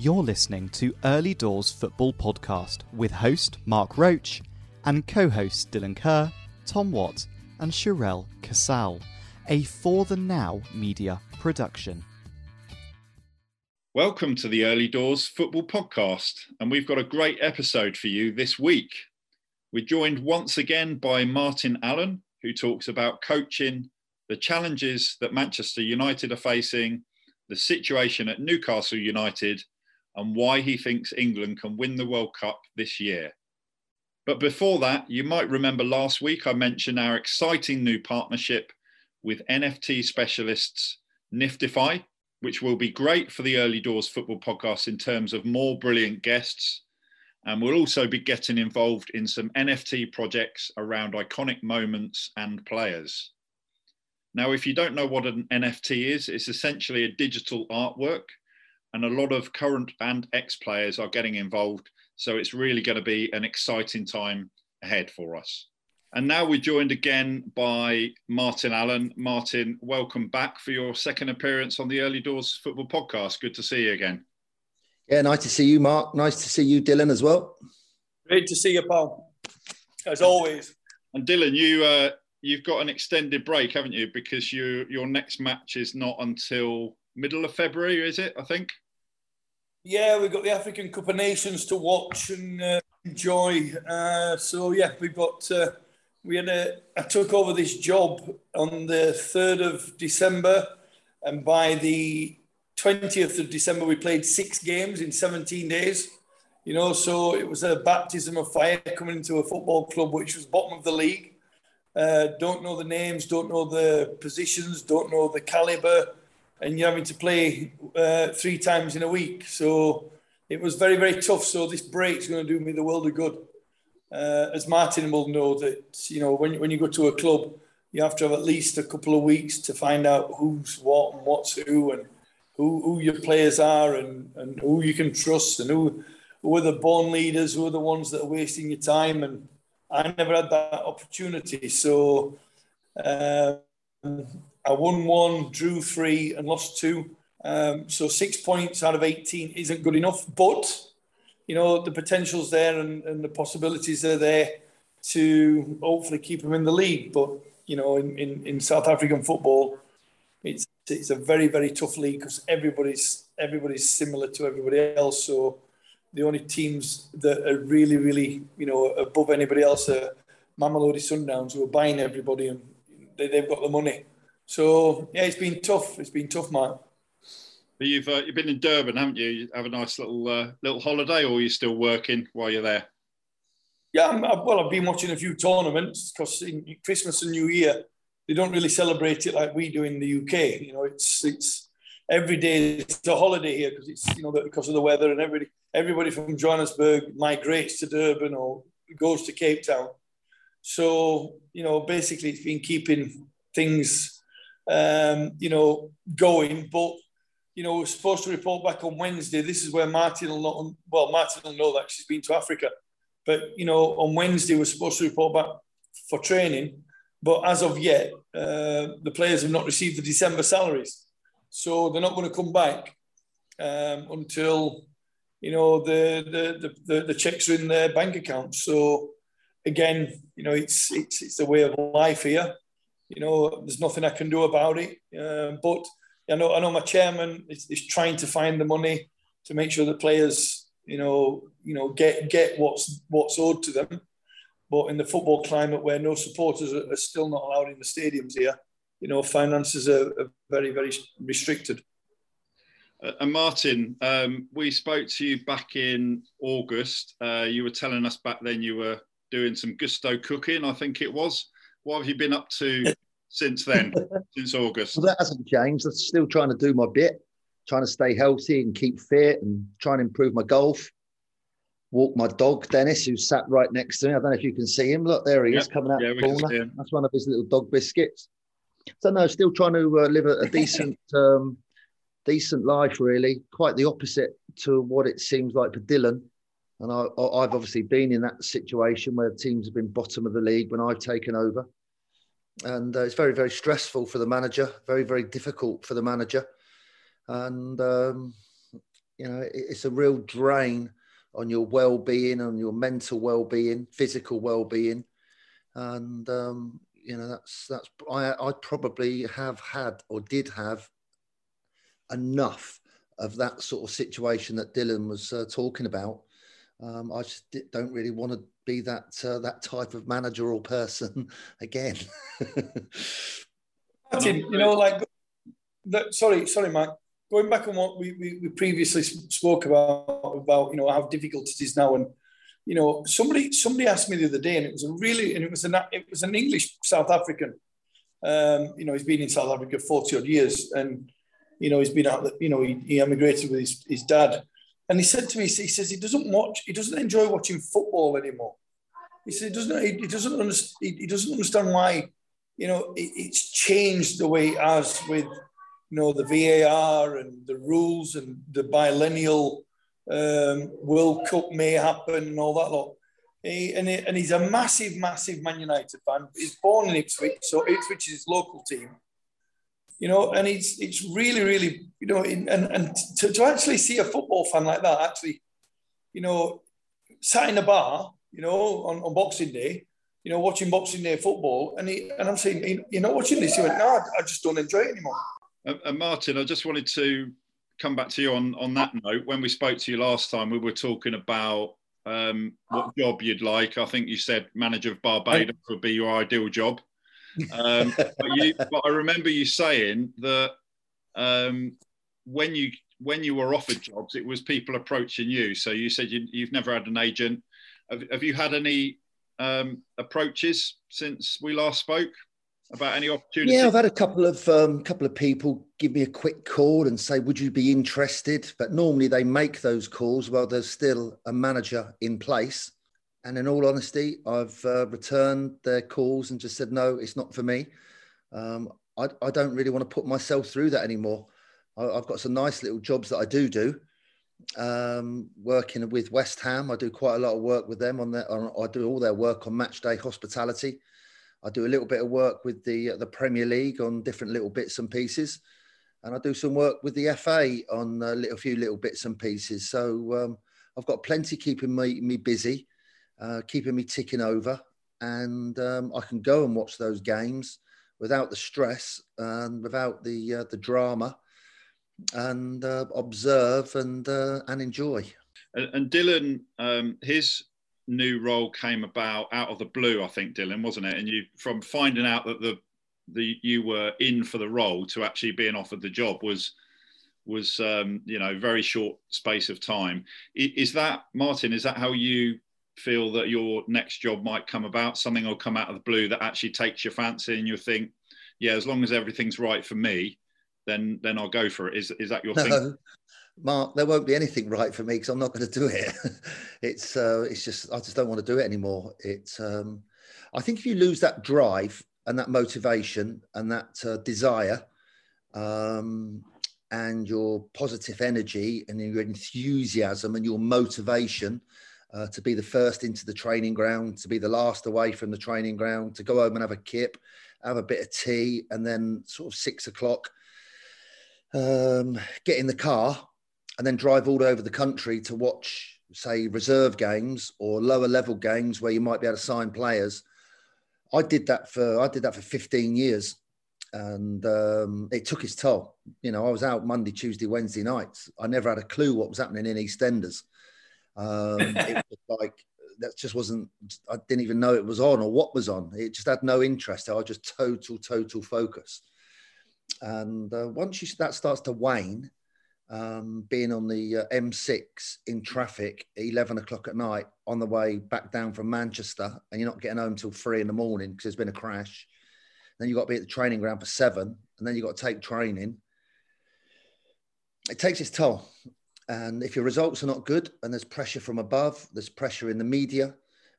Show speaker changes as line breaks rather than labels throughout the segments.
You're listening to Early Doors Football Podcast with host Mark Roach and co hosts Dylan Kerr, Tom Watt, and Sherelle Casal, a For the Now media production.
Welcome to the Early Doors Football Podcast, and we've got a great episode for you this week. We're joined once again by Martin Allen, who talks about coaching, the challenges that Manchester United are facing, the situation at Newcastle United, and why he thinks England can win the World Cup this year. But before that, you might remember last week I mentioned our exciting new partnership with NFT specialists Niftify, which will be great for the Early Doors Football Podcast in terms of more brilliant guests. And we'll also be getting involved in some NFT projects around iconic moments and players. Now, if you don't know what an NFT is, it's essentially a digital artwork and a lot of current and ex players are getting involved. So it's really going to be an exciting time ahead for us. And now we're joined again by Martin Allen. Martin, welcome back for your second appearance on the Early Doors Football Podcast. Good to see you again.
Yeah, nice to see you, Mark. Nice to see you, Dylan, as well.
Great to see you, Paul, As always.
And Dylan, you uh, you've got an extended break, haven't you? Because you your next match is not until middle of February, is it? I think.
Yeah, we've got the African Cup of Nations to watch and uh, enjoy. Uh, so yeah, we've got. Uh, we had a. I took over this job on the third of December, and by the twentieth of December, we played six games in seventeen days. You know, so it was a baptism of fire coming into a football club which was bottom of the league. Uh, don't know the names, don't know the positions, don't know the caliber and you're having to play uh, three times in a week. So it was very, very tough. So this break's going to do me the world of good. Uh, as Martin will know that, you know, when, when you go to a club, you have to have at least a couple of weeks to find out who's what and what's who and who, who your players are and, and who you can trust and who, who are the born leaders, who are the ones that are wasting your time. And I never had that opportunity. So, um, I won one, drew three, and lost two. Um, so six points out of 18 isn't good enough, but you know the potential's there and, and the possibilities are there to hopefully keep them in the league. But you know, in, in, in South African football, it's it's a very very tough league because everybody's everybody's similar to everybody else. So the only teams that are really really you know above anybody else are Mamelodi Sundowns who are buying everybody and they, they've got the money. So yeah, it's been tough. It's been tough, man.
But you've uh, you've been in Durban, haven't you? you have a nice little uh, little holiday, or are you still working while you're there?
Yeah, I'm, well, I've been watching a few tournaments because in Christmas and New Year they don't really celebrate it like we do in the UK. You know, it's it's every day it's a holiday here because it's you know because of the weather and everybody everybody from Johannesburg migrates to Durban or goes to Cape Town. So you know, basically, it's been keeping things um, you know, going. But you know, we're supposed to report back on Wednesday. This is where Martin will not. Well, Martin will know that she's been to Africa, but you know, on Wednesday we're supposed to report back for training. But as of yet, uh, the players have not received the December salaries, so they're not going to come back um, until you know the, the the, the checks are in their bank account. So again, you know, it's it's it's a way of life here you know, there's nothing I can do about it. Uh, but I know, I know my chairman is, is, trying to find the money to make sure the players, you know, you know, get get what's what's owed to them. But in the football climate where no supporters are, are still not allowed in the stadiums here, you know, finances are, are very very restricted.
Uh, and Martin, um, we spoke to you back in August. Uh, you were telling us back then you were doing some gusto cooking, I think it was. What have you been up to since then, since August?
Well, that hasn't changed. I'm still trying to do my bit, trying to stay healthy and keep fit and trying to improve my golf. Walk my dog, Dennis, who sat right next to me. I don't know if you can see him. Look, there he yep. is coming out yeah, the corner. That's one of his little dog biscuits. So no, still trying to uh, live a, a decent, um, decent life. Really, quite the opposite to what it seems like for Dylan. And I, have obviously been in that situation where teams have been bottom of the league when I've taken over and uh, it's very very stressful for the manager very very difficult for the manager and um, You know, it's a real drain on your well-being, on your mental well-being, physical well-being, and um, you know that's that's I I probably have had or did have enough of that sort of situation that Dylan was uh, talking about. Um, I just don't really want to be that uh, that type of manager or person again.
Martin, you know, like. Sorry, sorry, Mike. Going back on what we, we, we previously spoke about about you know how difficult it is now, and you know somebody somebody asked me the other day, and it was a really and it was an it was an English South African. Um, you know, he's been in South Africa forty odd years, and you know he's been out. You know, he, he emigrated with his, his dad, and he said to me, he says he doesn't watch, he doesn't enjoy watching football anymore. He said he doesn't, he, doesn't understand, he, doesn't understand why, you know, it, it's changed the way it has with, you know, the VAR and the rules and the biennial um, World Cup may happen and all that lot. He, and, he, and he's a massive, massive Man United fan. He's born in Ipswich, so Ipswich is his local team you know, and it's it's really, really, you know, in, and and to, to actually see a football fan like that actually, you know, sat in a bar, you know, on, on Boxing Day, you know, watching Boxing Day football, and he and I'm saying, you're not watching this. He went, no, I just don't enjoy it anymore.
And, and Martin, I just wanted to come back to you on on that note. When we spoke to you last time, we were talking about um, what job you'd like. I think you said manager of Barbados would be your ideal job. Um, but, you, but, I remember you saying that um, when you when you were offered jobs, it was people approaching you. So you said you, have never had an agent. Have, have you had any um, approaches since we last spoke about any opportunities?
Yeah, I've had a couple of um, couple of people give me a quick call and say, "Would you be interested?" But normally they make those calls while there's still a manager in place. And in all honesty, I've uh, returned their calls and just said, no, it's not for me. Um, I, I, don't really want to put myself through that anymore. I, have got some nice little jobs that I do do. Um, working with West Ham, I do quite a lot of work with them on. On, I do all their work on match day hospitality. I do a little bit of work with the the Premier League on different little bits and pieces, and I do some work with the FA on a little few little bits and pieces. So um, I've got plenty keeping me me busy uh, keeping me ticking over. And um, I can go and watch those games without the stress and without the uh, the drama, and uh, observe and uh, and enjoy.
And, and Dylan, um, his new role came about out of the blue, I think, Dylan, wasn't it? And you from finding out that the the you were in for the role to actually being offered the job was was um, you know very short space of time. Is that Martin? Is that how you feel that your next job might come about, something will come out of the blue that actually takes your fancy, and you think, yeah, as long as everything's right for me, then then I'll go for it. Is is that your no, thing?
Mark, there won't be anything right for me because I'm not going to do it. it's uh, it's just I just don't want to do it anymore. It's um, I think if you lose that drive and that motivation and that uh, desire, um, and your positive energy and your enthusiasm and your motivation uh, to be the first into the training ground, to be the last away from the training ground, to go home and have a kip, have a bit of tea, and then sort of six o'clock, um, get in the car and then drive all over the country to watch, say, reserve games or lower level games where you might be able to sign players. I did that for I did that for 15 years, and um, it took its toll. You know, I was out Monday, Tuesday, Wednesday nights. I never had a clue what was happening in EastEnders. Um, it was like that just wasn't. I didn't even know it was on or what was on. It just had no interest. I was just total, total focus. And uh, once you, that starts to wane, um, being on the uh, M6 in traffic 11 o'clock at night on the way back down from Manchester, and you're not getting home till three in the morning because there's been a crash. Then you've got to be at the training ground for seven, and then you've got to take training. It takes its toll. And if your results are not good and there's pressure from above, there's pressure in the media,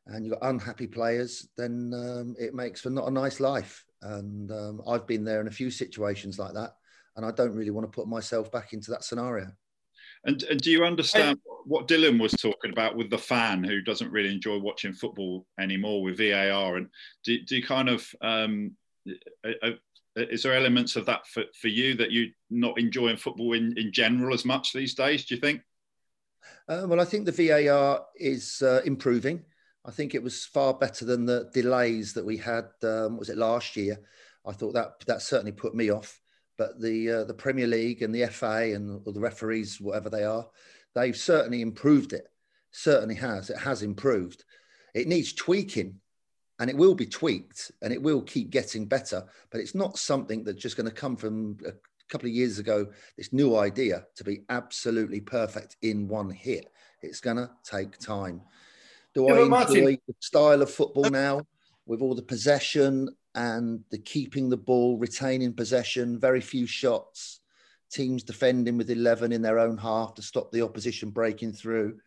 and you've got unhappy players, then um, it makes for not a nice life. And um, I've been there in a few situations like that, and I don't really want to put myself back into that scenario.
And, and do you understand what Dylan was talking about with the fan who doesn't really enjoy watching football anymore with VAR? And do, do you kind of um, is there elements of that for, for you that you're not enjoying football in, in general as much these days, do you think?
Uh, well, I think the VAR is uh, improving. I think it was far better than the delays that we had. Um, was it last year? I thought that that certainly put me off. But the uh, the Premier League and the FA and the referees, whatever they are, they've certainly improved it. Certainly has. It has improved. It needs tweaking, and it will be tweaked, and it will keep getting better. But it's not something that's just going to come from a couple of years ago. This new idea to be absolutely perfect in one hit. It's going to take time. Do yeah, I enjoy Martin, the style of football now with all the possession and the keeping the ball, retaining possession, very few shots, teams defending with 11 in their own half to stop the opposition breaking through.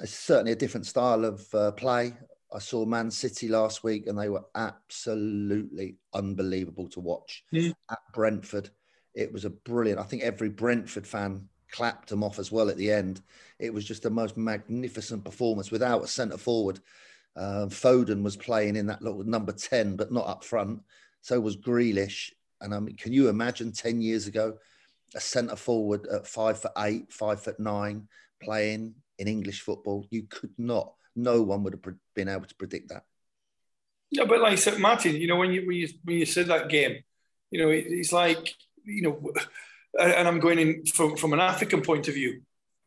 It's certainly a different style of uh, play. I saw Man City last week and they were absolutely unbelievable to watch mm. at Brentford. It was a brilliant, I think every Brentford fan clapped them off as well at the end. It was just the most magnificent performance without a centre forward. Uh, Foden was playing in that little number 10, but not up front. So was Grealish. And I mean, can you imagine 10 years ago, a centre forward at five foot eight, five foot nine, playing in English football? You could not. No one would have been able to predict that.
Yeah, but like I said, Martin, you know, when you when you when you said that game, you know, it's like you know, and I'm going in from from an African point of view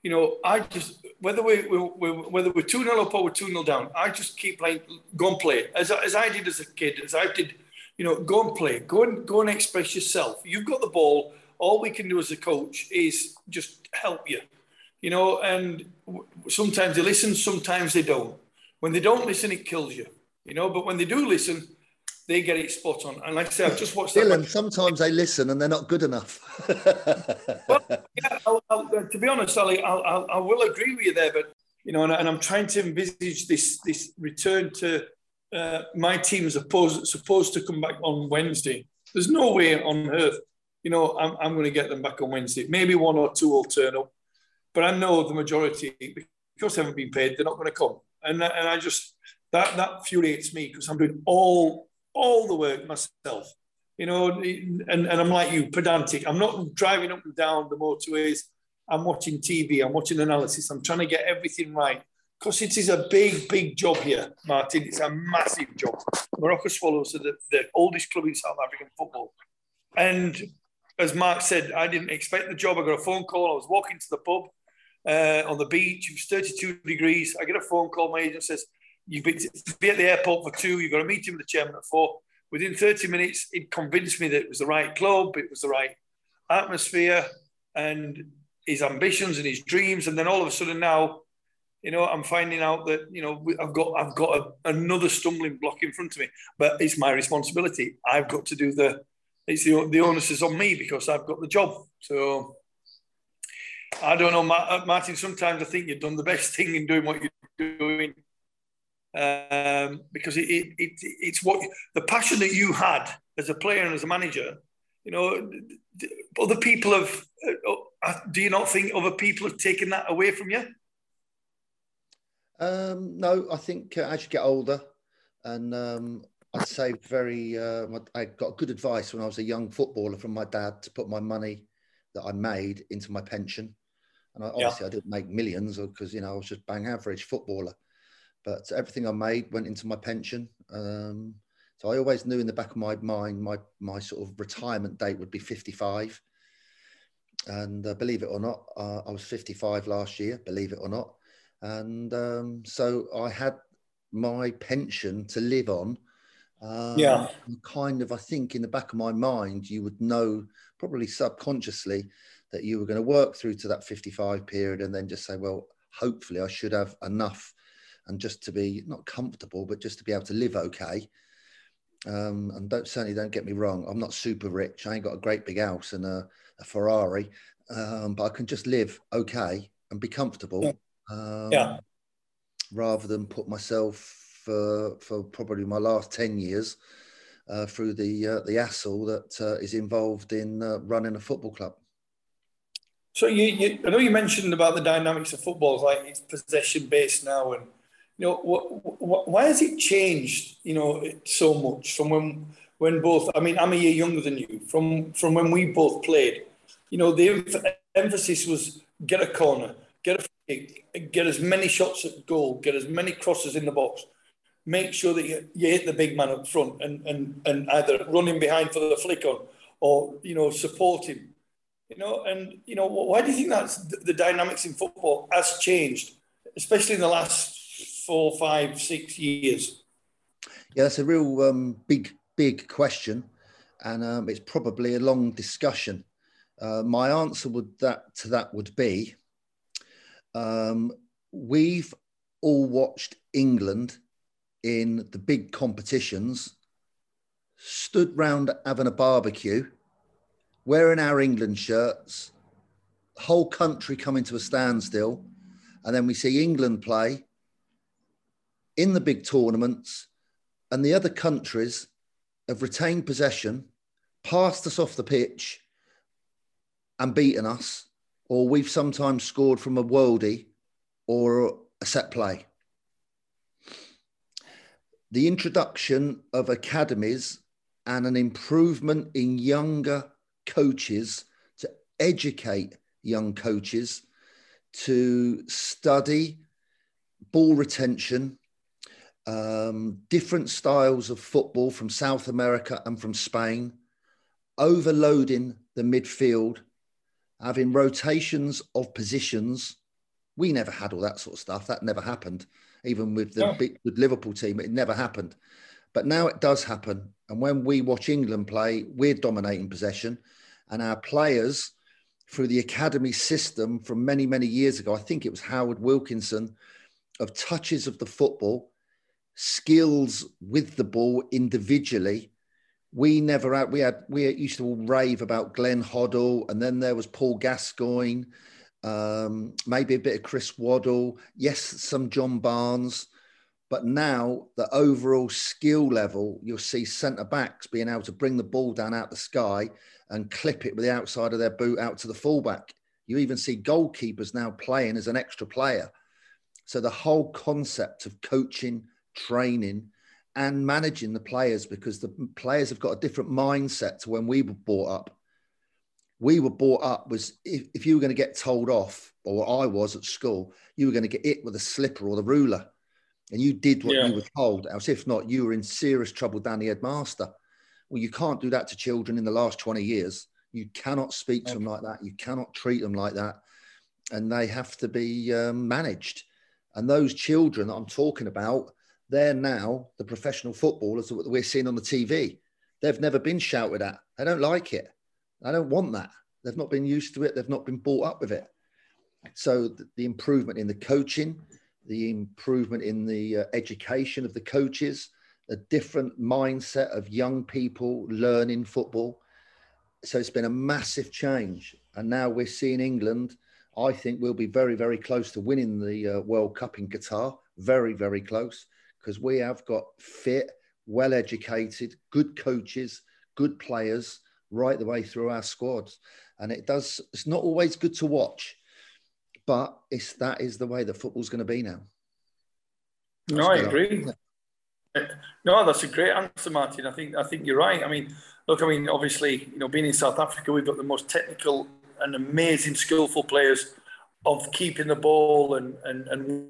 you know, I just whether we, we, we whether we're two 0 up or we're two 0 down, I just keep playing, go and play as as I did as a kid, as I did, you know, go and play, go and go and express yourself. You've got the ball. All we can do as a coach is just help you, you know. And sometimes they listen, sometimes they don't. When they don't listen, it kills you, you know. But when they do listen, they get it spot on. And like I said, I've just watched
Dylan, sometimes they listen and they're not good enough.
well, yeah, I'll, I'll, to be honest, Ali, I'll, I will agree with you there. But, you know, and, and I'm trying to envisage this, this return to uh, my team is supposed, supposed to come back on Wednesday. There's no way on earth, you know, I'm, I'm going to get them back on Wednesday. Maybe one or two will turn up. But I know the majority, because they haven't been paid, they're not going to come. And, and I just, that, that infuriates me because I'm doing all all the work myself. You know, and, and I'm like you, pedantic. I'm not driving up and down the motorways. I'm watching TV. I'm watching analysis. I'm trying to get everything right because it is a big, big job here, Martin. It's a massive job. Moroka Swallows are the, the oldest club in South African football. And as Mark said, I didn't expect the job. I got a phone call. I was walking to the pub uh, on the beach. It was 32 degrees. I get a phone call. My agent says, You've been to be at the airport for two. You've got a meeting with the chairman at four. Within 30 minutes, it convinced me that it was the right club, it was the right atmosphere, and his ambitions and his dreams. And then all of a sudden now, you know, I'm finding out that you know I've got I've got a, another stumbling block in front of me, but it's my responsibility. I've got to do the. It's the the onus is on me because I've got the job. So I don't know, Martin. Sometimes I think you've done the best thing in doing what you're doing um, because it, it, it, it's what the passion that you had as a player and as a manager. You know, other people have. Uh, uh, do you not think other people have taken that away from you?
Um, no, I think uh, as you get older, and um, I'd say very. Uh, I got good advice when I was a young footballer from my dad to put my money that I made into my pension. And I, obviously, yeah. I didn't make millions because you know I was just bang average footballer but everything I made went into my pension. Um, so I always knew in the back of my mind my my sort of retirement date would be 55. And uh, believe it or not, uh, I was 55 last year. Believe it or not, and um, so I had my pension to live on. Um,
yeah.
Kind of, I think in the back of my mind, you would know probably subconsciously that you were going to work through to that 55 period and then just say, well, hopefully I should have enough and just to be not comfortable, but just to be able to live okay. Um, and don't certainly don't get me wrong, I'm not super rich. I ain't got a great big house and a, a Ferrari, um, but I can just live okay and be comfortable.
Um, yeah.
Rather than put myself for for probably my last ten years uh, through the uh, the hassle that uh, is involved in uh, running a football club.
So you, you, I know you mentioned about the dynamics of football, like it's possession based now, and you know, what, what, why has it changed, you know, so much from when when both? I mean, I'm a year younger than you. From from when we both played, you know, the emphasis was get a corner, get a kick, get as many shots at goal, get as many crosses in the box. Make sure that you, you hit the big man up front and, and, and either running behind for the flick on or, you know, support him. You know, and, you know, why do you think that's the, dynamics in football has changed, especially in the last four, five, six years?
Yeah, that's a real um, big, big question. And um, it's probably a long discussion. Uh, my answer would that to that would be um, we've all watched England in the big competitions, stood round having a barbecue, wearing our England shirts, whole country coming to a standstill, and then we see England play in the big tournaments, and the other countries have retained possession, passed us off the pitch, and beaten us, or we've sometimes scored from a worldie or a set play. The introduction of academies and an improvement in younger coaches to educate young coaches to study ball retention, um, different styles of football from South America and from Spain, overloading the midfield, having rotations of positions. We never had all that sort of stuff. That never happened. Even with the big, with Liverpool team, it never happened. But now it does happen. And when we watch England play, we're dominating possession. And our players, through the academy system from many, many years ago, I think it was Howard Wilkinson, of touches of the football, skills with the ball individually. We never had, we had, we used to all rave about Glenn Hoddle, and then there was Paul Gascoigne, um, maybe a bit of Chris Waddle, yes, some John Barnes. But now the overall skill level, you'll see centre backs being able to bring the ball down out the sky and clip it with the outside of their boot out to the fullback. You even see goalkeepers now playing as an extra player. So the whole concept of coaching, training, and managing the players, because the players have got a different mindset to when we were brought up. We were brought up was if, if you were going to get told off, or I was at school, you were going to get hit with a slipper or the ruler and you did what yeah. you were told, else if not, you were in serious trouble down the headmaster. Well, you can't do that to children in the last 20 years. You cannot speak to them like that. You cannot treat them like that. And they have to be um, managed. And those children that I'm talking about, they're now the professional footballers that we're seeing on the TV. They've never been shouted at. They don't like it. They don't want that. They've not been used to it. They've not been brought up with it. So the, the improvement in the coaching, the improvement in the uh, education of the coaches, a different mindset of young people learning football. So it's been a massive change. And now we're seeing England. I think we'll be very, very close to winning the uh, World Cup in Qatar. Very, very close because we have got fit, well educated, good coaches, good players right the way through our squads. And it does, it's not always good to watch but it's that is the way that football's going to be now.
That's no, I agree. No, that's a great answer, Martin. I think I think you're right. I mean, look, I mean, obviously, you know, being in South Africa, we've got the most technical and amazing, skillful players of keeping the ball and and, and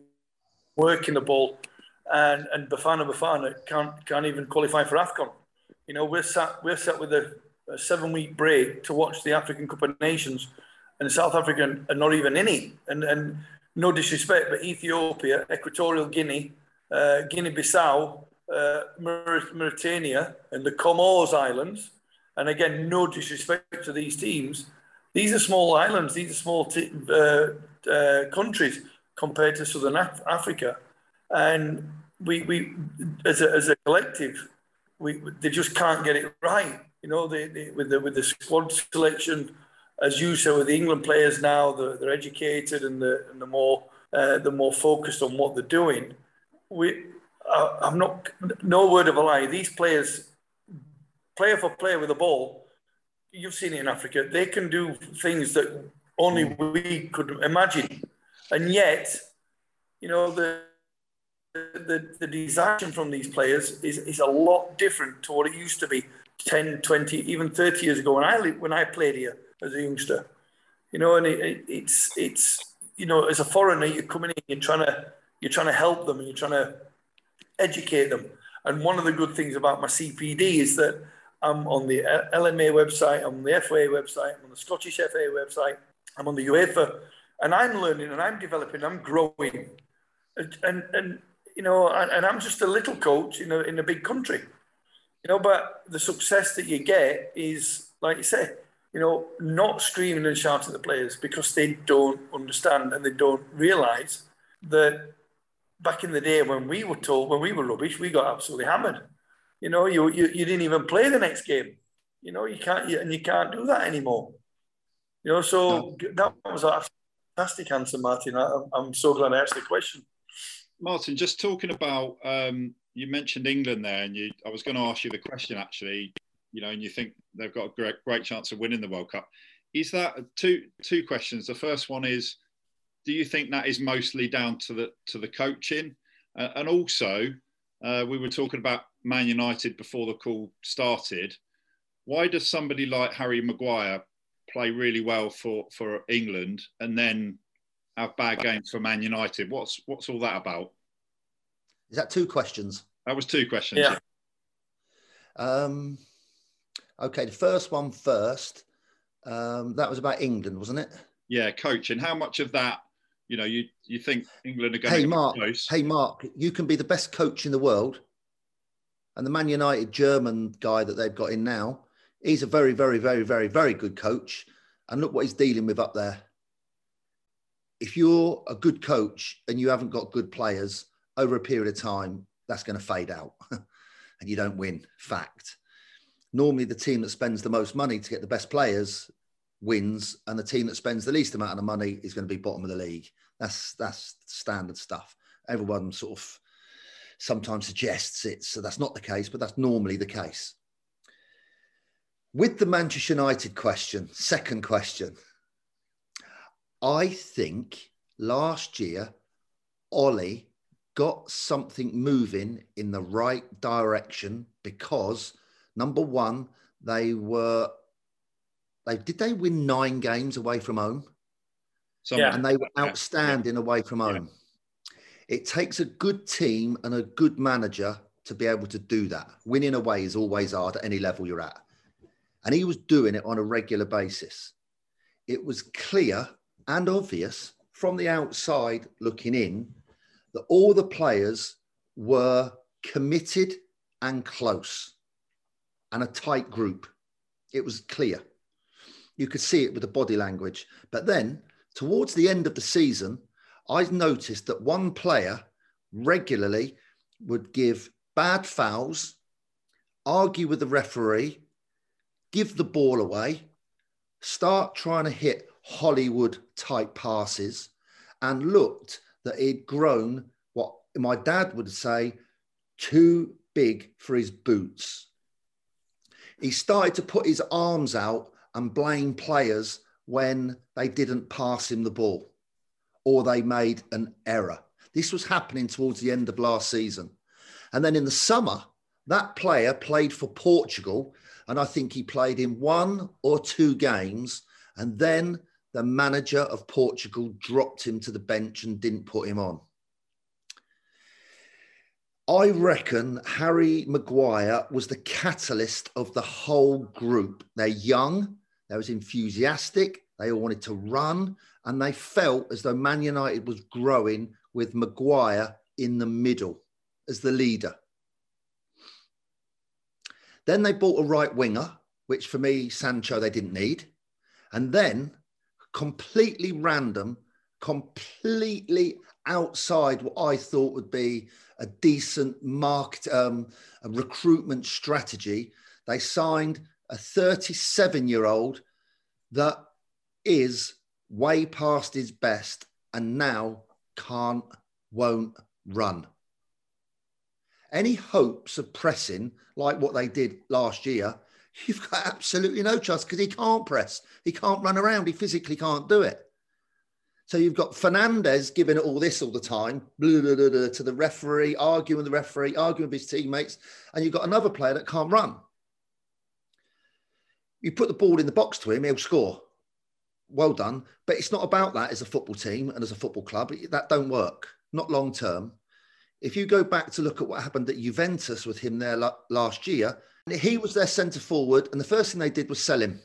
working the ball. And and Bafana Bafana can't can't even qualify for AFCON. You know, we're sat we're sat with a, a seven week break to watch the African Cup of Nations and South Africa are not even in it. And, and no disrespect, but Ethiopia, Equatorial Guinea, uh, Guinea-Bissau, uh, Mauritania, and the Comoros Islands, and again, no disrespect to these teams, these are small islands, these are small t- uh, uh, countries compared to Southern Af- Africa. And we, we as, a, as a collective, we, they just can't get it right. You know, they, they, with, the, with the squad selection, as you said, with the England players now, they're, they're educated and they're, and more uh, they're more focused on what they're doing. We, uh, I'm not no word of a lie. These players, player for player with the ball, you've seen it in Africa. They can do things that only we could imagine, and yet, you know the. The, the desire from these players is, is a lot different to what it used to be 10, 20, even 30 years ago when I, when I played here as a youngster. You know, and it, it, it's it's you know, as a foreigner, you're coming in, you're trying to you're trying to help them, and you're trying to educate them. And one of the good things about my CPD is that I'm on the LMA website, I'm on the FA website, I'm on the Scottish FA website, I'm on the UEFA, and I'm learning and I'm developing, I'm growing, and and, and you know, and, and I'm just a little coach in a in a big country, you know. But the success that you get is, like you say, you know, not screaming and shouting at the players because they don't understand and they don't realise that back in the day when we were told, when we were rubbish, we got absolutely hammered. You know, you, you, you didn't even play the next game. You know, you can't, you, and you can't do that anymore. You know, so no. that was a fantastic answer, Martin. I, am so glad I asked the question.
Martin, just talking about, um, you mentioned England there, and you, I was going to ask you the question actually you know, and you think they've got a great, great chance of winning the World Cup. Is that two two questions? The first one is, do you think that is mostly down to the to the coaching, uh, and also uh, we were talking about Man United before the call started. Why does somebody like Harry Maguire play really well for for England and then have bad games for Man United? What's what's all that about?
Is that two questions?
That was two questions.
Yeah.
Um, Okay, the first one first. Um, that was about England, wasn't it?
Yeah, coaching. How much of that, you know, you you think England are going
hey,
to
Mark,
close?
Hey, Mark, you can be the best coach in the world, and the Man United German guy that they've got in now, he's a very, very, very, very, very good coach. And look what he's dealing with up there. If you're a good coach and you haven't got good players over a period of time, that's going to fade out, and you don't win. Fact normally the team that spends the most money to get the best players wins, and the team that spends the least amount of money is going to be bottom of the league. That's that's standard stuff. Everyone sort of sometimes suggests it, so that's not the case, but that's normally the case. With the Manchester United question, second question, I think last year Ole got something moving in the right direction because Number one, they were they did they win nine games away from home?
yeah.
And they were outstanding
yeah.
away from home. Yeah. It takes a good team and a good manager to be able to do that. Winning away is always hard at any level you're at. And he was doing it on a regular basis. It was clear and obvious from the outside looking in that all the players were committed and close and a tight group. It was clear. You could see it with the body language. But then, towards the end of the season, I noticed that one player regularly would give bad fouls, argue with the referee, give the ball away, start trying to hit Hollywood type passes, and looked that he'd grown what my dad would say too big for his boots he started to put his arms out and blame players when they didn't pass him the ball or they made an error. This was happening towards the end of last season. And then in the summer, that player played for Portugal. And I think he played in one or two games. And then the manager of Portugal dropped him to the bench and didn't put him on. I reckon Harry Maguire was the catalyst of the whole group. They're young, they was enthusiastic, they all wanted to run, and they felt as though Man United was growing with Maguire in the middle as the leader. Then they bought a right winger, which for me, Sancho, they didn't need. And then, completely random, completely outside what I thought would be a decent market um, a recruitment strategy. They signed a 37 year old that is way past his best and now can't, won't run. Any hopes of pressing like what they did last year, you've got absolutely no chance because he can't press. He can't run around. He physically can't do it. So you've got Fernandes giving it all this all the time blah, blah, blah, to the referee, arguing with the referee, arguing with his teammates, and you've got another player that can't run. You put the ball in the box to him, he'll score. well done. But it's not about that as a football team and as a football club. That don't work, not long term. If you go back to look at what happened at Juventus with him there last year, he was their centre forward, and the first thing they did was sell him.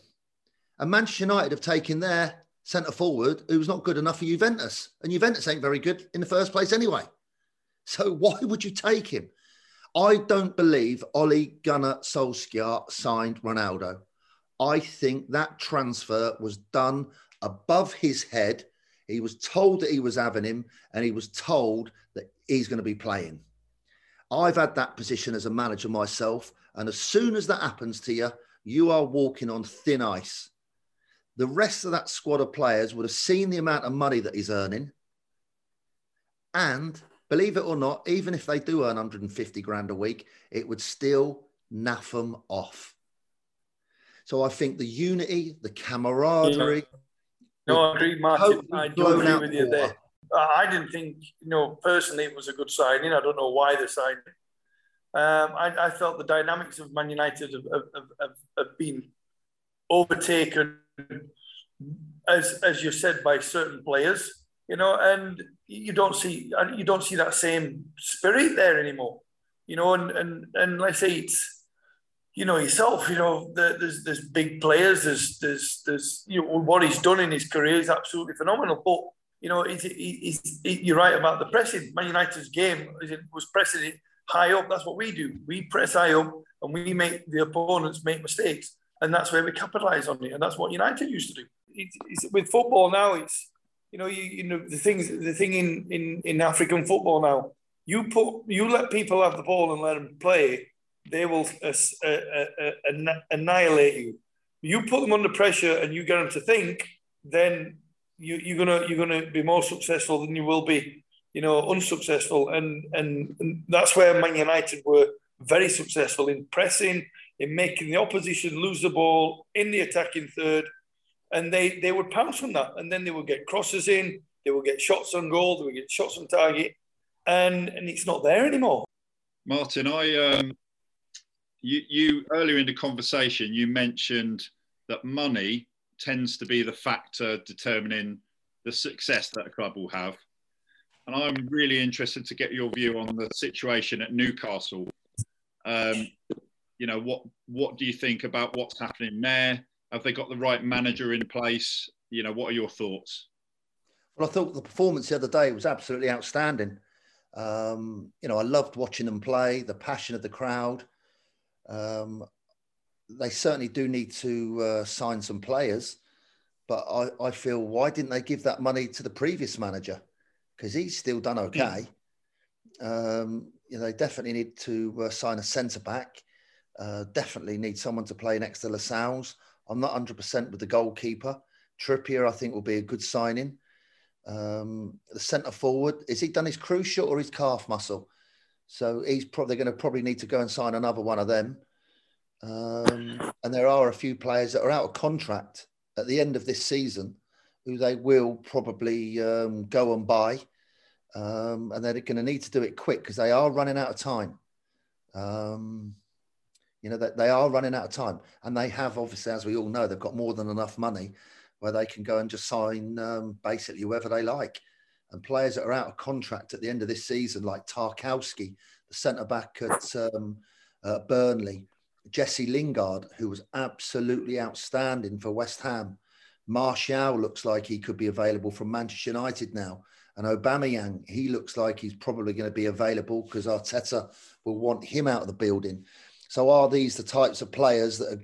And Manchester United have taken their centre forward who was not good enough for Juventus, and Juventus ain't very good in the first place anyway. So why would you take him? I don't believe Ole Gunnar Solskjaer signed Ronaldo. I think that transfer was done above his head. He was told that he was having him, and he was told that he's going to be playing. I've had that position as a manager myself, and as soon as that happens to you, you are walking on thin ice. The rest of that squad of players would have seen the amount of money that he's earning, and believe it or not, even if they do earn 150 grand a week, it would still naff them off. So I think the unity, the camaraderie.
Yeah. No, I agree, Martin. I do agree with you there. I didn't think, you know, personally it was a good signing. I don't know why they signed it. Um, I, I, felt the dynamics of Man United have, have, have, have, been overtaken, as as you said, by certain players. You know, and you don't see you don't see that same spirit there anymore. You know, and and and let's say it's you know yourself. You know, there's there's big players. There's there's there's you know what he's done in his career is absolutely phenomenal. But you know, he's, he's, you're right about the pressing. Man United's game was pressing it high up. That's what we do. We press high up and we make the opponents make mistakes, and that's where we capitalise on it. And that's what United used to do. It's, it's, with football now, it's you know, you, you know the things the thing in, in in African football now. You put you let people have the ball and let them play they will uh, uh, uh, annihilate you. You put them under pressure and you get them to think, then you, you're gonna you're gonna be more successful than you will be, you know, unsuccessful. And and, and that's where Man United were very successful in pressing, in making the opposition lose the ball in the attacking third, and they they would pounce on that, and then they would get crosses in, they would get shots on goal, they would get shots on target, and and it's not there anymore.
Martin, I um, you, you earlier in the conversation you mentioned that money tends to be the factor determining the success that a club will have. And I'm really interested to get your view on the situation at Newcastle. Um, you know, what what do you think about what's happening there? Have they got the right manager in place? You know, what are your thoughts?
Well, I thought the performance the other day was absolutely outstanding. Um, you know, I loved watching them play, the passion of the crowd. Um, they certainly do need to uh, sign some players, but I, I, feel why didn't they give that money to the previous manager? Because he's still done okay. Um, you know, they definitely need to uh, sign a centre back. Uh, definitely need someone to play next to Lascelles. I'm not 100% with the goalkeeper. Trippier, I think, will be a good signing. Um, the centre forward, is he done his cruciate or his calf muscle? So he's probably going to probably need to go and sign another one of them. Um, and there are a few players that are out of contract at the end of this season who they will probably um, go and buy. Um, and they're going to need to do it quick because they are running out of time. Um, you know, that they are running out of time. And they have, obviously, as we all know, they've got more than enough money where they can go and just sign um, basically whoever they like and players that are out of contract at the end of this season, like Tarkowski, the centre back at um, uh, Burnley, Jesse Lingard, who was absolutely outstanding for West Ham. Martial looks like he could be available from Manchester United now. And Aubameyang, he looks like he's probably going to be available because Arteta will want him out of the building. So are these the types of players that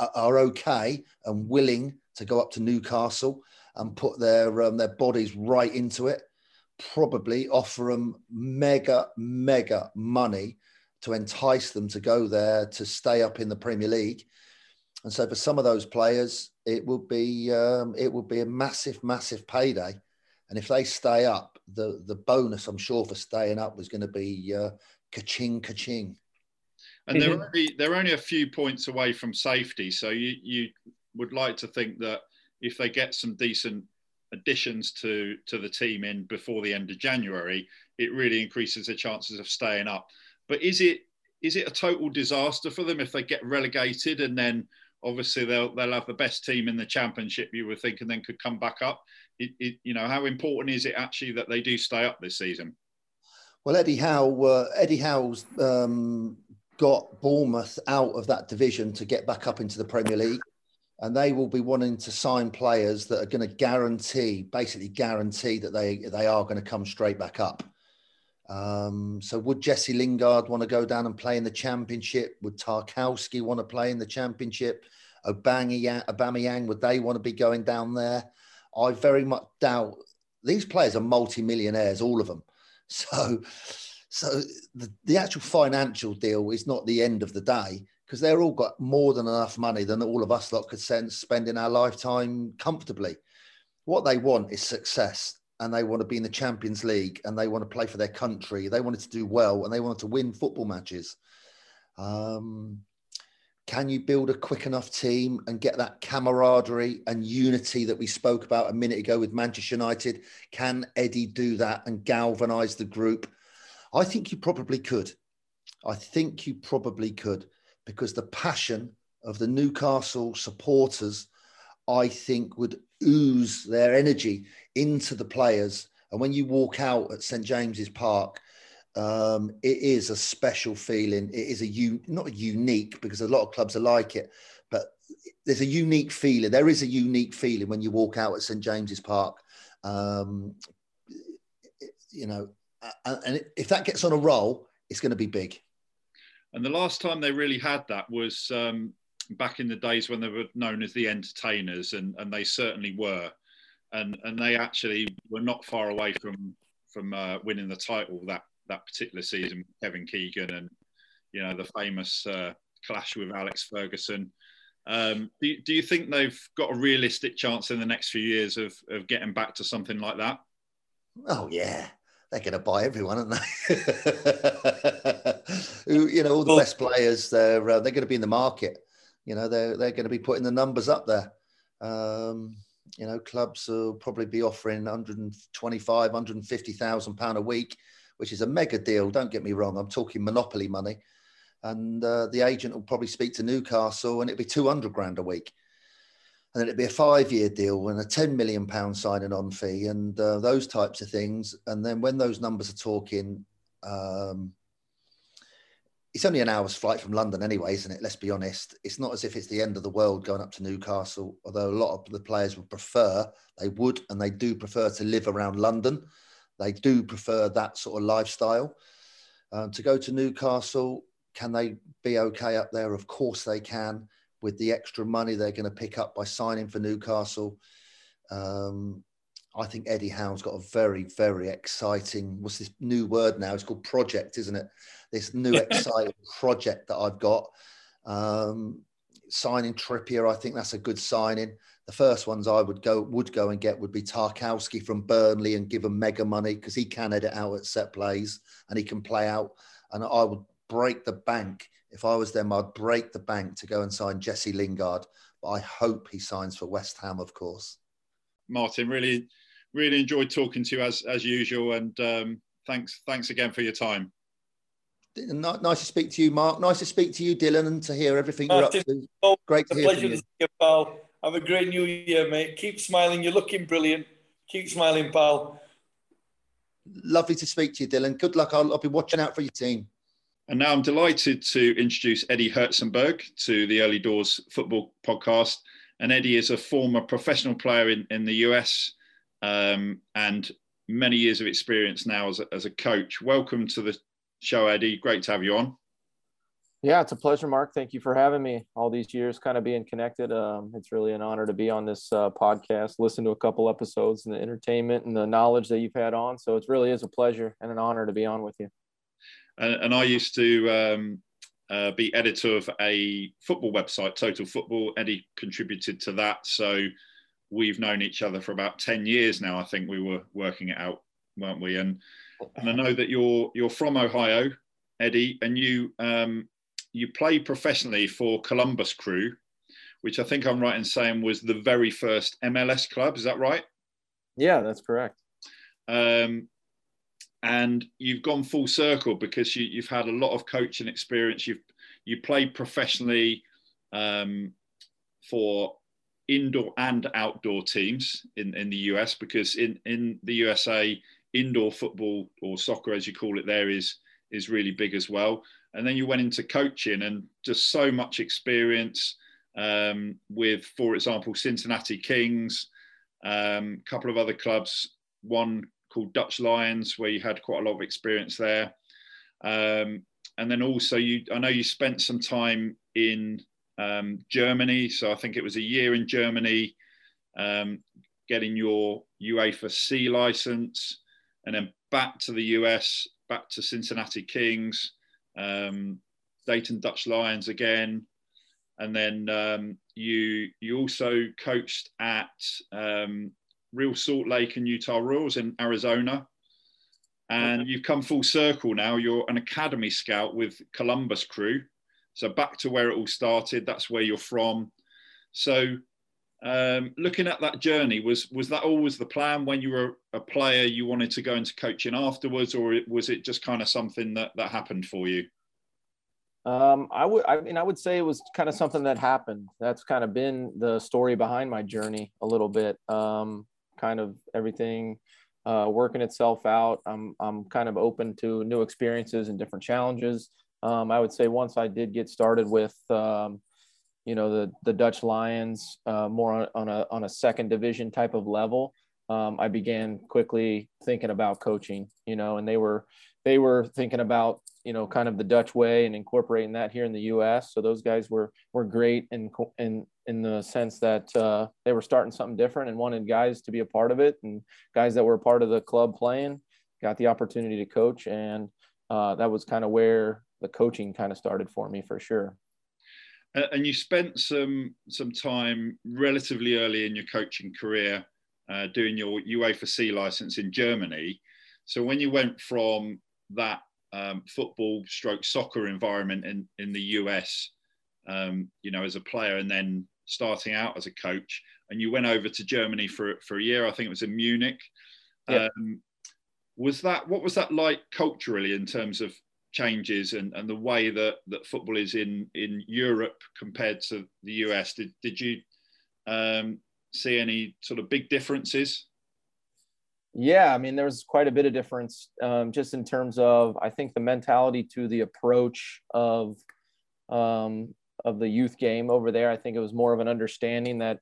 are, are okay and willing to go up to Newcastle and put their um, their bodies right into it. Probably offer them mega mega money to entice them to go there to stay up in the Premier League. And so for some of those players, it will be um, it will be a massive massive payday. And if they stay up, the the bonus I'm sure for staying up was going to be uh, ka-ching ka-ching.
And they're mm-hmm. only they're only a few points away from safety, so you you would like to think that if they get some decent additions to to the team in before the end of January, it really increases the chances of staying up. But is it is it a total disaster for them if they get relegated and then Obviously, they'll they'll have the best team in the championship. You were thinking then could come back up. It, it, you know, how important is it actually that they do stay up this season?
Well, Eddie Howe, uh, Eddie Howe's um, got Bournemouth out of that division to get back up into the Premier League, and they will be wanting to sign players that are going to guarantee, basically guarantee that they they are going to come straight back up. Um, so would Jesse Lingard want to go down and play in the championship? Would Tarkowski want to play in the championship? Aubameyang, would they want to be going down there? I very much doubt these players are multi-millionaires, all of them. So, so the, the actual financial deal is not the end of the day because they're all got more than enough money than all of us lot could send, spend in our lifetime comfortably. What they want is success and they want to be in the Champions League and they want to play for their country. They wanted to do well and they wanted to win football matches. Um, can you build a quick enough team and get that camaraderie and unity that we spoke about a minute ago with Manchester United? Can Eddie do that and galvanize the group? I think you probably could. I think you probably could because the passion of the Newcastle supporters, I think, would ooze their energy into the players. And when you walk out at St James's Park, um, it is a special feeling. It is a u- not unique because a lot of clubs are like it, but there's a unique feeling. There is a unique feeling when you walk out at St James's Park. Um, you know, and if that gets on a roll, it's going to be big.
And the last time they really had that was um, back in the days when they were known as the entertainers, and, and they certainly were. And, and they actually were not far away from from uh, winning the title that that particular season. Kevin Keegan and you know the famous uh, clash with Alex Ferguson. Um, do, you, do you think they've got a realistic chance in the next few years of, of getting back to something like that?
Oh yeah, they're going to buy everyone, aren't they? you know, all the best players, they're uh, they're going to be in the market you know, they're, they're going to be putting the numbers up there. Um, you know, clubs will probably be offering 125, 150,000 pound a week, which is a mega deal. Don't get me wrong. I'm talking monopoly money. And uh, the agent will probably speak to Newcastle and it'll be 200 grand a week. And then it'd be a five year deal and a 10 million pound signing on fee and uh, those types of things. And then when those numbers are talking, um, it's only an hour's flight from London anyway, isn't it? Let's be honest. It's not as if it's the end of the world going up to Newcastle, although a lot of the players would prefer, they would and they do prefer to live around London. They do prefer that sort of lifestyle. Um, to go to Newcastle, can they be okay up there? Of course they can, with the extra money they're going to pick up by signing for Newcastle. Um, I think Eddie Howe's got a very, very exciting, what's this new word now? It's called project, isn't it? This new exciting project that I've got. Um, signing Trippier, I think that's a good signing. The first ones I would go would go and get would be Tarkowski from Burnley and give him mega money because he can edit out at set plays and he can play out. And I would break the bank if I was them. I'd break the bank to go and sign Jesse Lingard. But I hope he signs for West Ham, of course.
Martin, really really enjoyed talking to you as as usual, and um, thanks thanks again for your time.
Nice to speak to you, Mark. Nice to speak to you, Dylan, and to hear everything you're up to.
Oh, Great to hear pleasure from you. To you, pal. Have a great new year, mate. Keep smiling. You're looking brilliant. Keep smiling, pal.
Lovely to speak to you, Dylan. Good luck. I'll, I'll be watching out for your team.
And now I'm delighted to introduce Eddie Hertsenberg to the Early Doors Football Podcast. And Eddie is a former professional player in, in the US um, and many years of experience now as a, as a coach. Welcome to the show, Eddie. Great to have you on.
Yeah, it's a pleasure, Mark. Thank you for having me. All these years, kind of being connected. Um, it's really an honor to be on this uh, podcast, listen to a couple episodes, and the entertainment and the knowledge that you've had on. So it really is a pleasure and an honor to be on with you.
And, and I used to um, uh, be editor of a football website, Total Football. Eddie contributed to that. So we've known each other for about 10 years now. I think we were working it out, weren't we? And and I know that you're you're from Ohio, Eddie, and you um, you play professionally for Columbus Crew, which I think I'm right in saying was the very first MLS club. Is that right?
Yeah, that's correct.
Um, and you've gone full circle because you, have had a lot of coaching experience. You've you played professionally um, for indoor and outdoor teams in, in the US because in, in the USA, indoor football or soccer, as you call it, there is is really big as well. And then you went into coaching and just so much experience um, with, for example, Cincinnati Kings, a um, couple of other clubs, one called Dutch Lions, where you had quite a lot of experience there. Um, and then also, you I know you spent some time in um, Germany. So I think it was a year in Germany, um, getting your UEFA C license, and then back to the US, back to Cincinnati Kings, um, Dayton Dutch Lions again, and then um, you you also coached at um, Real Salt Lake and Utah Royals in Arizona. And okay. you've come full circle now. You're an academy scout with Columbus Crew. So back to where it all started. That's where you're from. So um, looking at that journey, was was that always the plan when you were a player? You wanted to go into coaching afterwards, or was it just kind of something that that happened for you?
Um, I would, I mean, I would say it was kind of something that happened. That's kind of been the story behind my journey a little bit. Um, kind of everything uh, working itself out. I'm, I'm kind of open to new experiences and different challenges. Um, I would say once I did get started with, um, you know, the the Dutch Lions uh, more on, on, a on a second division type of level, um, I began quickly thinking about coaching. You know, and they were they were thinking about you know kind of the Dutch way and incorporating that here in the U.S. So those guys were were great in in in the sense that uh, they were starting something different and wanted guys to be a part of it and guys that were part of the club playing got the opportunity to coach and uh, that was kind of where the coaching kind of started for me for sure.
And you spent some some time relatively early in your coaching career uh, doing your UEFA C license in Germany. So when you went from that um, football stroke soccer environment in, in the US, um, you know, as a player and then starting out as a coach, and you went over to Germany for, for a year, I think it was in Munich. Yep. Um, was that, what was that like culturally in terms of changes and, and the way that, that football is in, in Europe compared to the US. Did, did you um, see any sort of big differences?
Yeah, I mean, there was quite a bit of difference um, just in terms of, I think, the mentality to the approach of um, of the youth game over there. I think it was more of an understanding that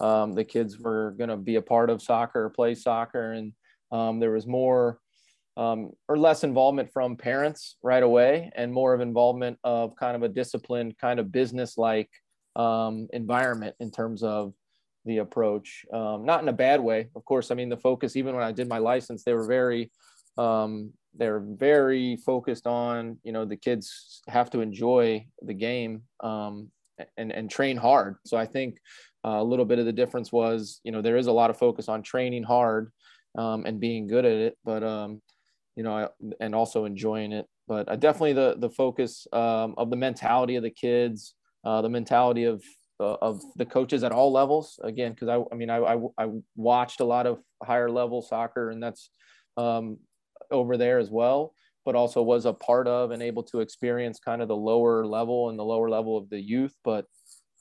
um, the kids were going to be a part of soccer play soccer, and um, there was more um, or less involvement from parents right away and more of involvement of kind of a disciplined kind of business like um, environment in terms of the approach um, not in a bad way of course i mean the focus even when i did my license they were very um, they're very focused on you know the kids have to enjoy the game um, and and train hard so i think uh, a little bit of the difference was you know there is a lot of focus on training hard um, and being good at it but um, you know, and also enjoying it. But uh, definitely the the focus um, of the mentality of the kids, uh, the mentality of uh, of the coaches at all levels. Again, because I I mean I, I, I watched a lot of higher level soccer, and that's um, over there as well. But also was a part of and able to experience kind of the lower level and the lower level of the youth. But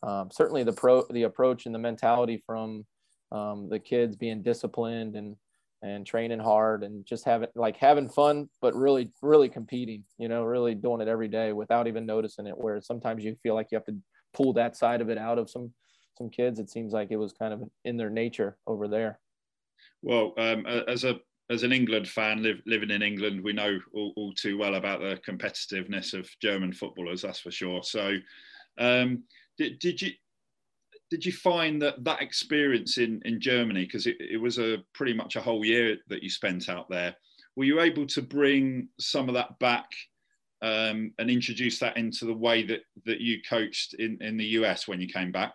um, certainly the pro the approach and the mentality from um, the kids being disciplined and and training hard and just having like having fun but really really competing you know really doing it every day without even noticing it where sometimes you feel like you have to pull that side of it out of some some kids it seems like it was kind of in their nature over there.
Well um, as a as an England fan live, living in England we know all, all, too well about the competitiveness of German footballers that's for sure. So um, did, did you did you find that that experience in in Germany because it, it was a pretty much a whole year that you spent out there were you able to bring some of that back um, and introduce that into the way that that you coached in in the US when you came back?